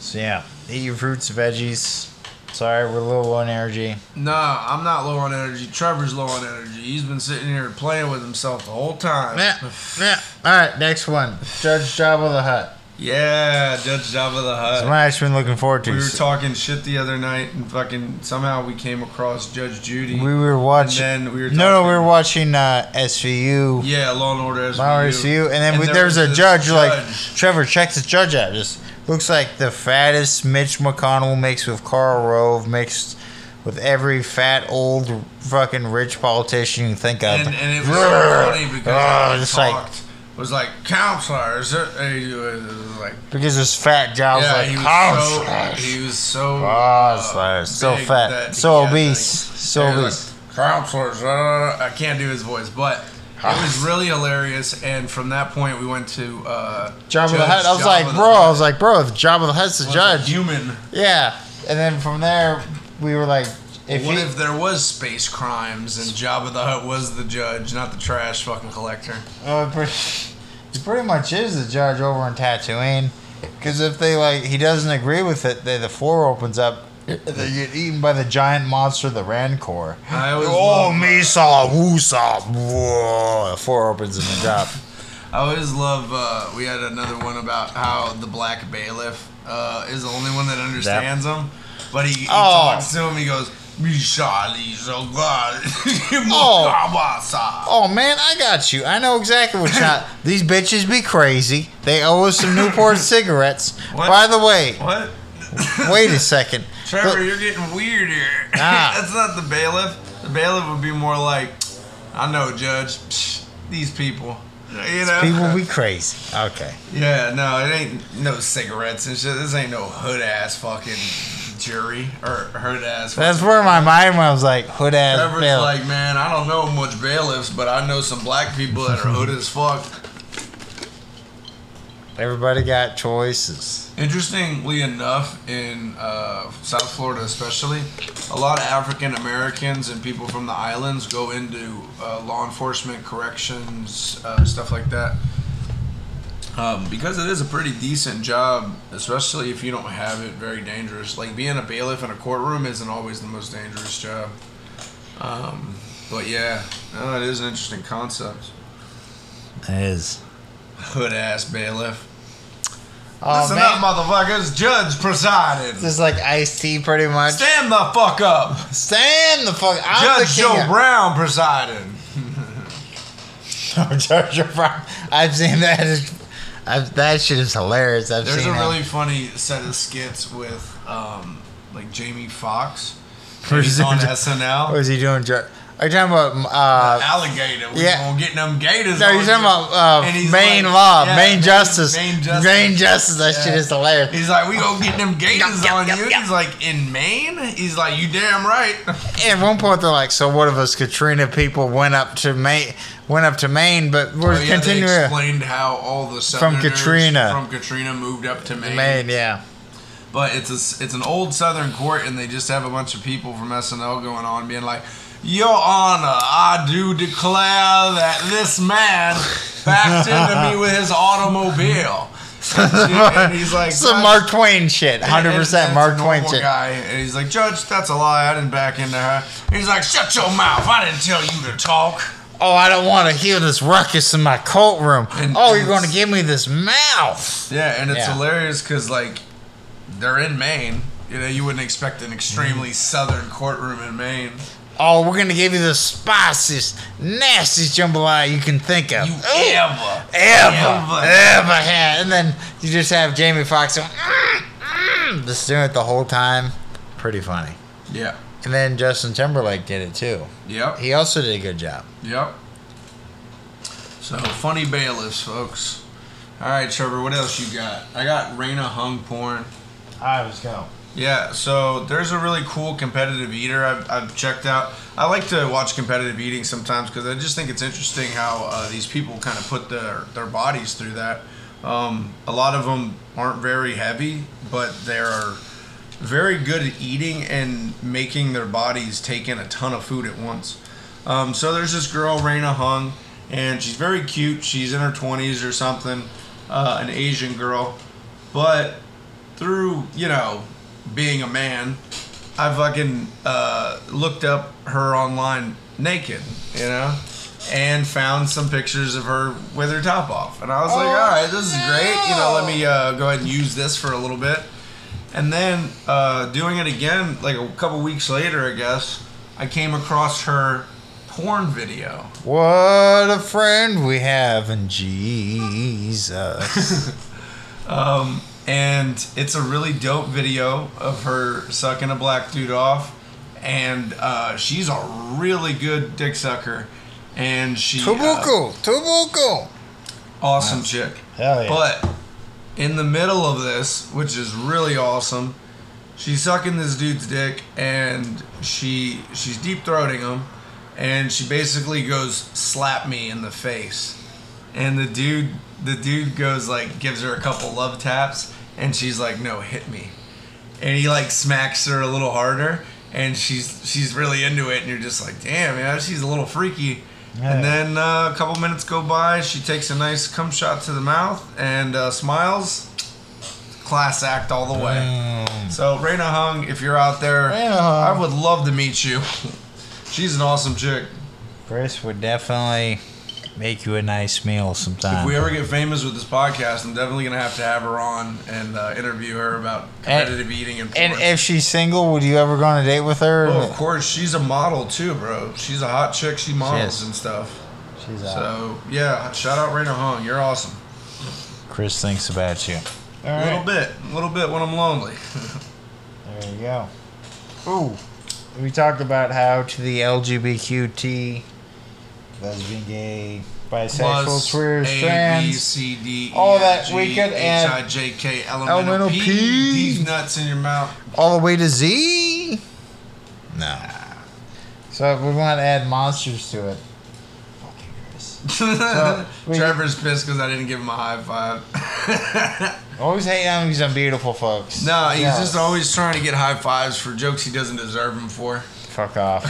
so yeah, eat your fruits and veggies. Sorry, we're a little low on energy. No, I'm not low on energy. Trevor's low on energy. He's been sitting here playing with himself the whole time. Yeah, yeah. All right, next one. Judge Jabba the Hutt. Yeah, Judge Jabba the Hutt. That's what I've been looking forward to. We were talking shit the other night, and fucking somehow we came across Judge Judy. We were watching. And then we were no, no, we were watching uh, SVU. yeah, Law and Order SVU. Power SVU, and then And we, there was a this judge, like. Trevor. Check this judge out. Just looks like the fattest Mitch McConnell mixed with Karl Rove mixed with every fat old fucking rich politician you think of. And, and it was so funny because Oh, when he like was like counselor. Is it? and he was like because his fat jaw was yeah, like he was "Counselor." so he was so Counselor. uh, so fat, so obese, so obese. like, counselors. Uh, I can't do his voice, but it was really hilarious. And from that point, we went to uh, Jabba the Hutt. I was like, bro, I was like, bro, if Jabba the Hutt's the judge. human. Yeah, and then from there we were like, if what he, if there was space crimes and Jabba the Hutt was the judge, not the trash fucking collector? Oh, pretty, he pretty much is the judge over in Tatooine. Because if they like, he doesn't agree with it, they, the floor opens up. They get eaten by the giant monster, the Rancor. I always Oh, love- Misa, Wusa, whoa. The floor opens and they drop. I always love. Uh, we had another one about how the black bailiff uh, is the only one that understands him, but he, he Oh. talks to him. He goes, "Mishali so *laughs* God, Oh. Oh man, I got you. I know exactly what shot. *laughs* These bitches be crazy. They owe us some Newport *laughs* cigarettes. What? By the way, What? wait a second. Trevor, you're getting weird here. *laughs* That's not the bailiff. The bailiff would be more like, I know, Judge. Psh, these people. You know? People be *laughs* crazy. Okay. Yeah, no, it ain't no cigarettes and shit. This ain't no hood ass fucking jury or hood ass. That's where my mind was like hood ass. Trevor's Bill. like, man, I don't know much bailiffs, but I know some black people that are hood as fuck. Everybody got choices. Interestingly enough, in uh, South Florida especially, a lot of African Americans and people from the islands go into uh, law enforcement, corrections, uh, stuff like that. Um, because it is a pretty decent job, especially if you don't have it very dangerous. Like being a bailiff in a courtroom isn't always the most dangerous job. Um, but yeah, no, it is an interesting concept. It is. Hood ass bailiff. Oh Listen man, up, motherfuckers. Judge presiding. this is like Ice-T, pretty much. Stand the fuck up. Stand the fuck. I'm Judge the Joe king. of- Brown presiding. *laughs* Judge Joe Brown. I've seen that. I've, that shit is hilarious. I've There's a that. really funny set of skits with um, like Jamie Foxx. Where's He's on SNL. What is he doing? Ju- Are you talking about? Uh, alligator. We yeah. gonna get them gators. no, you're talking you. about uh, And main like- law, yeah, main, main- justice, Maine justice. justice. That shit is hilarious. He's like, we gonna get them *laughs* gators on you. He's like, in Maine. He's like, you damn right. *laughs* At one point, they're like, "So what if us Katrina people went up to Maine, went up to Maine, but we're Oh, yeah, continuing They explained how all the from Katrina. from Katrina moved up to Maine. Maine, yeah." But it's a, it's an old Southern court, and they just have a bunch of people from SNL going on, being like, "Your Honor, I do declare that this man backed into me with his automobile." And he's like, some Mark Twain shit, hundred percent Mark Twain shit. Guy, and he's like, "Judge, that's a lie. I didn't back into her." He's like, "Shut your mouth! I didn't tell you to talk." Oh, I don't want to hear this ruckus in my courtroom. And- oh, you're going to give me this mouth. Yeah, and it's Yeah. hilarious because like they're in Maine. You know, you wouldn't expect an extremely Mm. southern courtroom in Maine. Oh, we're gonna give you the spiciest, nastiest jambalaya you can think of. You Ooh, ever. ever, ever. ever had. And then you just have Jamie Foxx going, mm, mm, just doing it the whole time. Pretty funny. Yeah. And then Justin Timberlake did it too. Yep. He also did a good job. Yep. So funny bailiffs, folks. All right, Trevor. What else you got? I got Raina Huang porn. I was go. Yeah, so there's a really cool competitive eater I've, I've checked out. I like to watch competitive eating sometimes because I just think it's interesting how uh, these people kind of put their, their bodies through that. Um, a lot of them aren't very heavy, but they're very good at eating and making their bodies take in a ton of food at once. Um, so there's this girl, Raina Huang, and she's very cute. She's in her 20s or something, uh, an Asian girl. But through, you know, being a man, I fucking uh, looked up her online naked, you know, and found some pictures of her with her top off. And I was like, Oh, all right, this is great. You know, let me uh, go ahead and use this for a little bit. And then uh, doing it again, like a couple weeks later, I guess, I came across her porn video. What a friend we have in Jesus. *laughs* Um, and it's a really dope video of her sucking a black dude off. And uh, she's a really good dick sucker. And she. uh, Tubuku, Tubuku. awesome chick. Hell yeah. But in the middle of this, which is really awesome, she's sucking this dude's dick and she she's deep throating him and she basically goes slap me in the face. And the dude the dude goes like gives her a couple love taps and she's like no hit me. And he like smacks her a little harder and she's she's really into it and you're just like damn man she's a little freaky. Yeah. And then uh, a couple minutes go by. She takes a nice cum shot to the mouth and uh, smiles. Class act all the way. Mm. So Raina Huang, if you're out there, I would love to meet you. She's an awesome chick. Chris would definitely make you a nice meal sometime. If we ever get famous with this podcast, I'm definitely gonna have to have her on and uh, interview her about competitive eating and porn. and if she's single, would you ever go on a date with her? oh, of course, she's a model too, bro. She's a hot chick. She models is. and stuff. She's out. So yeah, shout out Raina Huang. You're awesome. Chris thinks about you. All A little bit, a little bit when I'm lonely. *laughs* There you go. Ooh. We talked about how to the LGBTQT, lesbian, gay, bisexual, Plus queer, A, B, trans. C, D, E, all F, that G, we could add- H, I, J, K, Elemental elemental P. P. These nuts in your mouth. all the way to Z? No. So we want to add monsters to it. Fucking Chris. *laughs* we- Trevor's pissed because I didn't give him a high five. *laughs* Always hate on these beautiful folks. no, he's Yeah. just always trying to get high fives for jokes he doesn't deserve them for. Fuck off.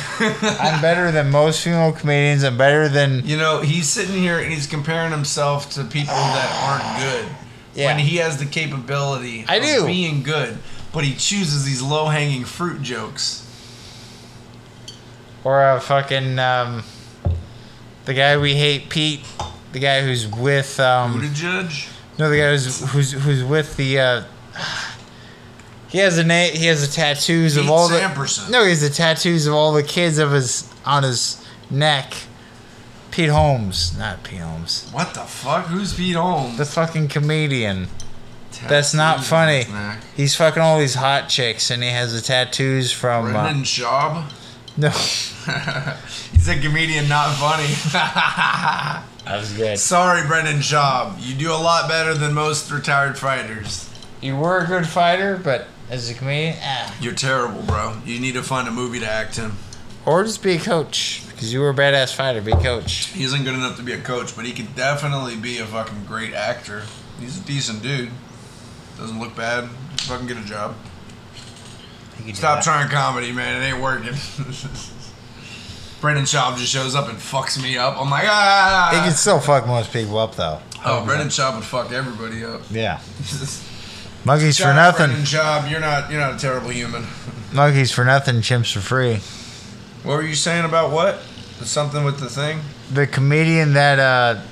I'm better than most female comedians. I'm better than. You know, he's sitting here and he's comparing himself to people that aren't good. Yeah. When he has the capability I of do. being good, but he chooses these low hanging fruit jokes. Or a fucking. Um, the guy we hate, Pete. The guy who's with. Um, Buttigieg? No, the guy who's who's who's with the. Uh, he has a name. He has the tattoos of Pete all the. No, he has the tattoos of all the kids of his on his neck. Pete Holmes, not Pete Holmes. What the fuck? Who's Pete Holmes? The fucking comedian. That's not funny. on his neck. He's fucking all these hot chicks, and he has the tattoos from. Uh, Brendan Schaub? *laughs* *laughs* no, He's a comedian, not funny. *laughs* that was good. Sorry, Brendan Schaub. You do a lot better than most retired fighters. You were a good fighter, but as a comedian, ah. You're terrible, bro. You need to find a movie to act in. Or just be a coach, because you were a badass fighter. Be a coach. He isn't good enough to be a coach, but he could definitely be a fucking great actor. He's a decent dude. Doesn't look bad. Fucking get a job. He could do Stop trying comedy, man. It ain't working. *laughs* Brendan Schaub just shows up and fucks me up. I'm like, ah. He can still fuck most people up though. oh, Brendan Schaub would fuck everybody up. Yeah. *laughs* Monkeys for nothing. Schaub, you're not you're not a terrible human. Monkeys for nothing. Chimps for free. What were you saying about what? Something with the thing? The comedian that uh,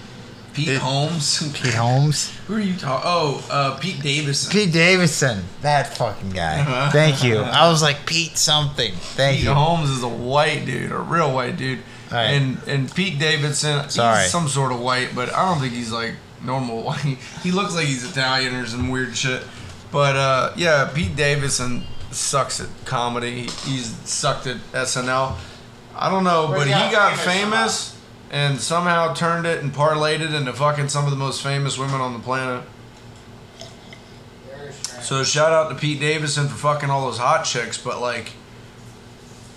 Pete It- Holmes. *laughs* Pete Holmes. Who are you talking? Oh, uh, Pete Davidson. Pete Davidson, that fucking guy. *laughs* Thank you. I was like Pete something. Thank Pete you. Holmes is a white dude, a real white dude. Right. And and Pete Davidson, Sorry. he's some sort of white, but I don't think he's like normal *laughs* white. He looks like he's Italian or some weird shit. But uh, yeah, Pete Davidson sucks at comedy. He's sucked at SNL. I don't know, but he got famous and somehow turned it and parlayed it into fucking some of the most famous women on the planet. So shout out to Pete Davidson for fucking all those hot chicks, but like,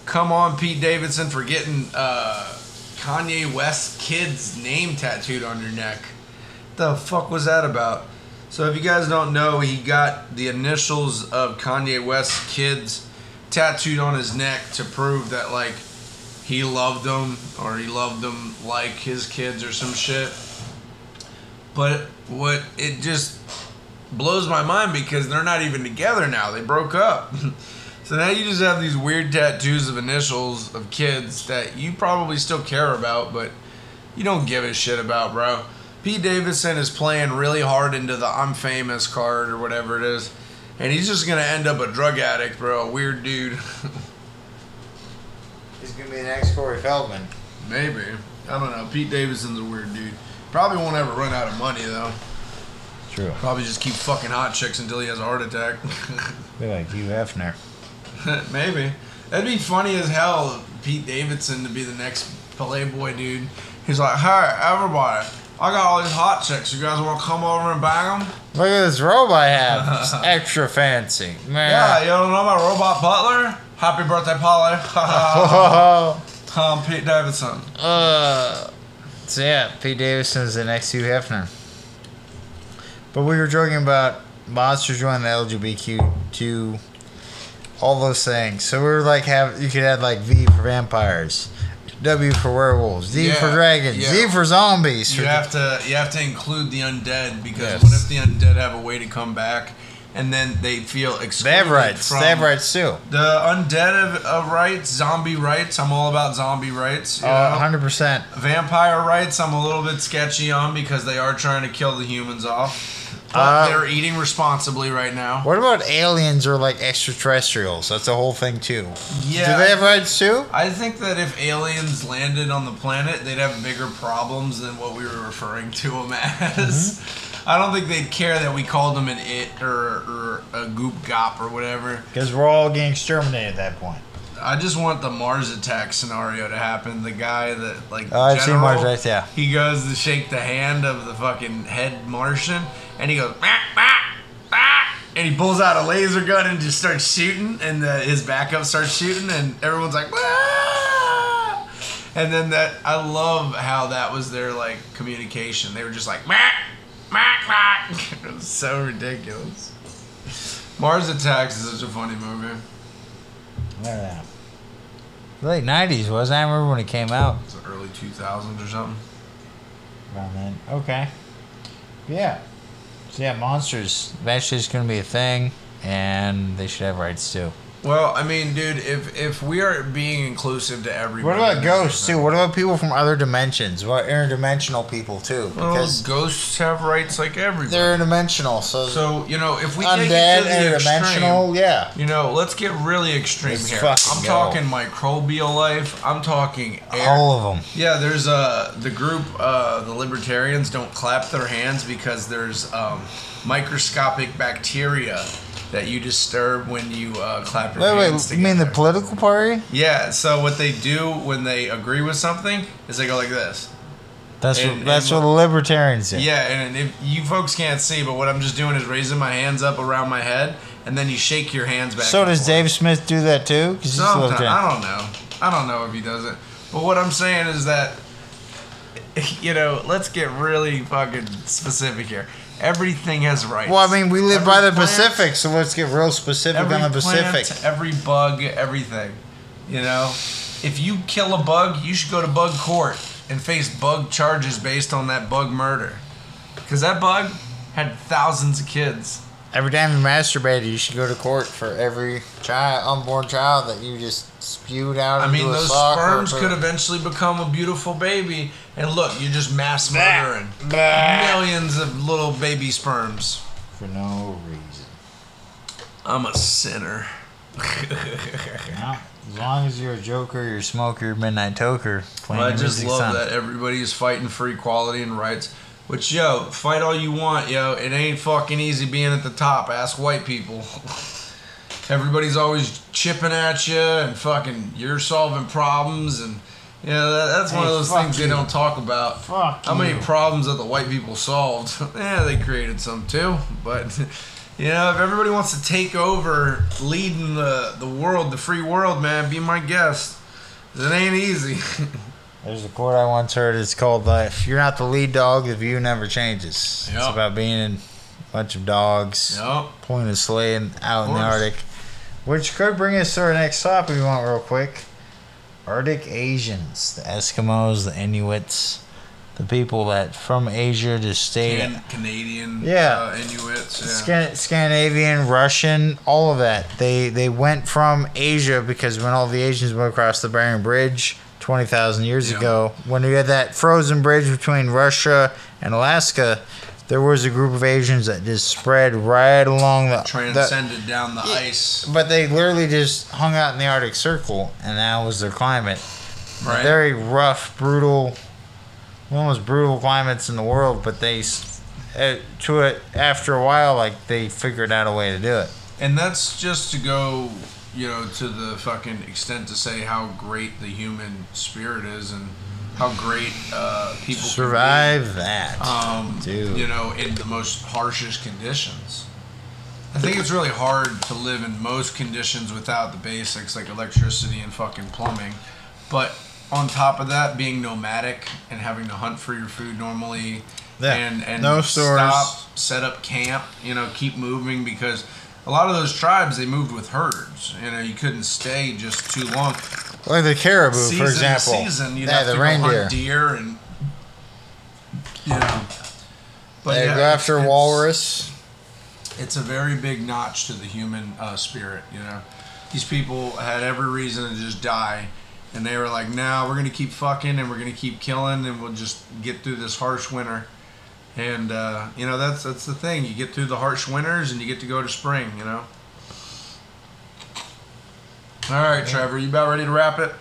come on, Pete Davidson for getting uh, Kanye West kid's name tattooed on your neck. The fuck was that about? So if you guys don't know, he got the initials of Kanye West's kids tattooed on his neck to prove that like he loved them or he loved them like his kids or some shit. But what it just blows my mind because they're not even together now. They broke up. *laughs* so now you just have these weird tattoos of initials of kids that you probably still care about, but you don't give a shit about, bro. Pete Davidson is playing really hard into the I'm famous card or whatever it is. And he's just gonna end up a drug addict, bro. A weird dude. *laughs* He's gonna be the next Corey Feldman. Maybe. I don't know. Pete Davidson's a weird dude. Probably won't ever run out of money though. True. Probably just keep fucking hot chicks until he has a heart attack. *laughs* Be like Hugh Hefner. *laughs* Maybe. That'd be funny as hell, Pete Davidson to be the next Playboy dude. He's like, hey, everybody, I got all these hot chicks. You guys want to come over and bang them? Look at this robe I have. It's *laughs* extra fancy. Man. Yeah, you don't know my robot butler? Happy birthday, Polly. Tom *laughs* *laughs* Pete Davidson. uh, so yeah, Pete Davidson is the next Hugh Hefner. But we were joking about monsters joining the LGBTQ, To all those things. So we were like, have you could add like V for vampires, W for werewolves, D for dragons, yeah. Z for zombies. You have to you have to include the undead because Yes. what if the undead have a way to come back and then they feel they have rights. from They have rights too. the undead of, of rights, zombie rights. I'm all about zombie rights. You Uh, hundred percent. Vampire rights, I'm a little bit sketchy on because they are trying to kill the humans off. But Uh, they're eating responsibly right now. What about aliens or like extraterrestrials? That's a whole thing too. Yeah. Do they have rights too? I think that if aliens landed on the planet, they'd have bigger problems than what we were referring to them as. Mm-hmm. *laughs* I don't think they'd care that we called them an it or, or a goop gop or whatever. Because we're all getting exterminated at that point. I just want the Mars attack scenario to happen. The guy that like Oh, I've seen Mars attacks, yeah. He goes to shake the hand of the fucking head Martian, and he goes "Ah, ah, ah," and he pulls out a laser gun and just starts shooting, and the, his backup starts shooting, and everyone's like, "Ah!" and then that I love how that was their like communication. They were just like, "Mah, mah, mah." *laughs* it was so ridiculous. Mars Attacks is such a funny movie. Yeah. Late nineties was I remember when it came out. It's the early 2000s or something. Around then. Okay. Yeah. So yeah, monsters eventually is gonna be a thing and they should have rights too. Well, I mean, dude, if if we are being inclusive to everybody, What about ghosts too? What about people from other dimensions? What interdimensional people too? Well, Because ghosts have rights like everybody. they're interdimensional, so, so you know, if we take undead, it to the interdimensional, extreme, yeah. you know, let's get really extreme Let's here. I'm go. talking microbial life. I'm talking air. All of them. Yeah, there's uh the group uh the libertarians don't clap their hands because there's um microscopic bacteria that you disturb when you uh, clap your Wait, hands wait, you mean the political party? Yeah, so what they do when they agree with something is they go like this. That's And- what that's and what the libertarians do. Yeah, and if you folks can't see, but what I'm just doing is raising my hands up around my head, and then you shake your hands back. So does forth. Dave Smith do that too? Because Sometimes. I don't know. I don't know if he does it. But what I'm saying is that, *laughs* you know, let's get really fucking specific here. Everything has rights. Well, I mean, we live Every by the plant- Pacific, so let's get real specific on the Pacific. plant, every bug, everything. You know, if you kill a bug, you should go to bug court and face bug charges based on that bug murder, because that bug had thousands of kids. Every time you masturbated, you should go to court for every child, unborn child that you just spewed out I mean, those sock sperms could eventually become a beautiful baby. And look, you're just mass murdering Bah. millions of little baby sperms. for no reason. I'm a sinner. *laughs* No, as long as you're a joker, you're a smoker, midnight toker. playing I just love son. that everybody is fighting for equality and rights. Which, yo, fight all you want, yo. It ain't fucking easy being at the top. Ask white people. *laughs* Everybody's always chipping at you and fucking you're solving problems and you know that, that's one of those things they don't talk about. Fuck How many problems that the white people solved? *laughs* yeah, they created some too. But *laughs* you know, if everybody wants to take over leading the the world, the free world, man, be my guest. It ain't easy. There's a quote I once heard. It's called uh, "If you're not the lead dog, the view never changes." It's about being a bunch of dogs, Yep. pulling a sleigh and out in the. Arctic, which could bring us to our next topic. If you want real quick, Arctic Asians, the Eskimos, the Inuits, the people that from Asia just stayed. Can, Canadian, Yeah. uh, Inuits, yeah. Scan- Scandinavian, Russian, all of that. They they went from Asia because when all the Asians went across the Bering Bridge twenty thousand years Yeah. ago, when we had that frozen bridge between Russia and Alaska, there was a group of Asians that just spread right along the. the transcended down the Yeah. ice. but they literally just hung out in the Arctic Circle, and that was their climate. Right. Very rough, brutal, one of the most brutal climates in the world. But they, uh, to it after a while, like they figured out a way to do it. And that's just to go, you know, to the fucking extent to say how great the human spirit is and how great uh, people. Survive that, um, dude. you know, in the most harshest conditions. I think it's really hard to live in most conditions without the basics like electricity and fucking plumbing. But on top of that, being nomadic and having to hunt for your food normally, Yeah. and and No stores. stop, set up camp, you know, keep moving because a lot of those tribes they moved with herds. You know, you couldn't stay just too long like the caribou, season for example. season, you'd yeah, have the to go reindeer. hunt deer and you know. But they yeah, go after it's- walrus. It's a very big notch to the human uh, spirit. You know, these people had every reason to just die, and they were like, "No, we're gonna keep fucking and we're gonna keep killing, and we'll just get through this harsh winter." And uh, you know, that's that's the thing. You get through the harsh winters, and you get to go to spring. You know. All right, Trevor, you about ready to wrap it?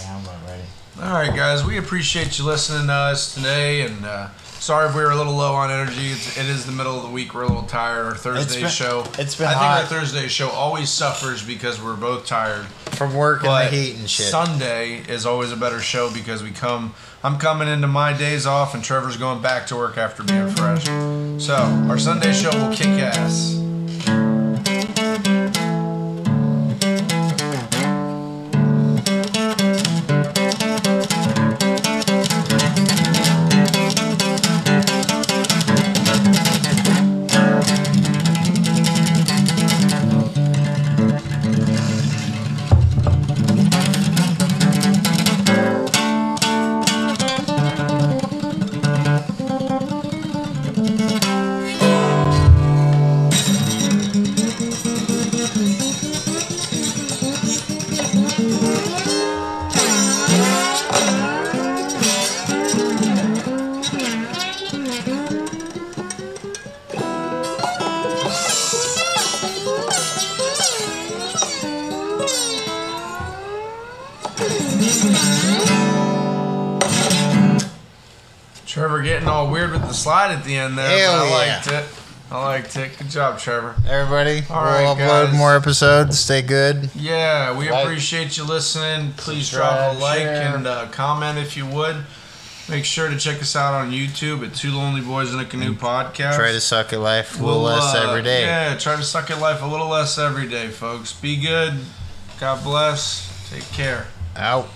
Yeah, I'm about ready. All right, guys, we appreciate you listening to us today, and uh, sorry if we were a little low on energy. It's, it is the middle of the week; we're a little tired. Our Thursday been- show, it's been I hot. think our Thursday show always suffers because we're both tired. From work and the heat and shit. Sunday is always a better show because we come. I'm coming into my days off, and Trevor's going back to work after being fresh. So our Sunday show will kick ass. Slide at the end there. Hell but I yeah. liked it. I liked it. Good job, Trevor. Everybody, All we'll right, upload guys. more episodes. Stay good. Yeah, we Like, appreciate you listening. Please drop a like share. and uh, comment if you would. Make sure to check us out on YouTube at Two Lonely Boys in a Canoe podcast. Try to suck at life a little We'll, less uh, every day. Yeah, try to suck at life a little less every day, folks. Be good. God bless. Take care. Out.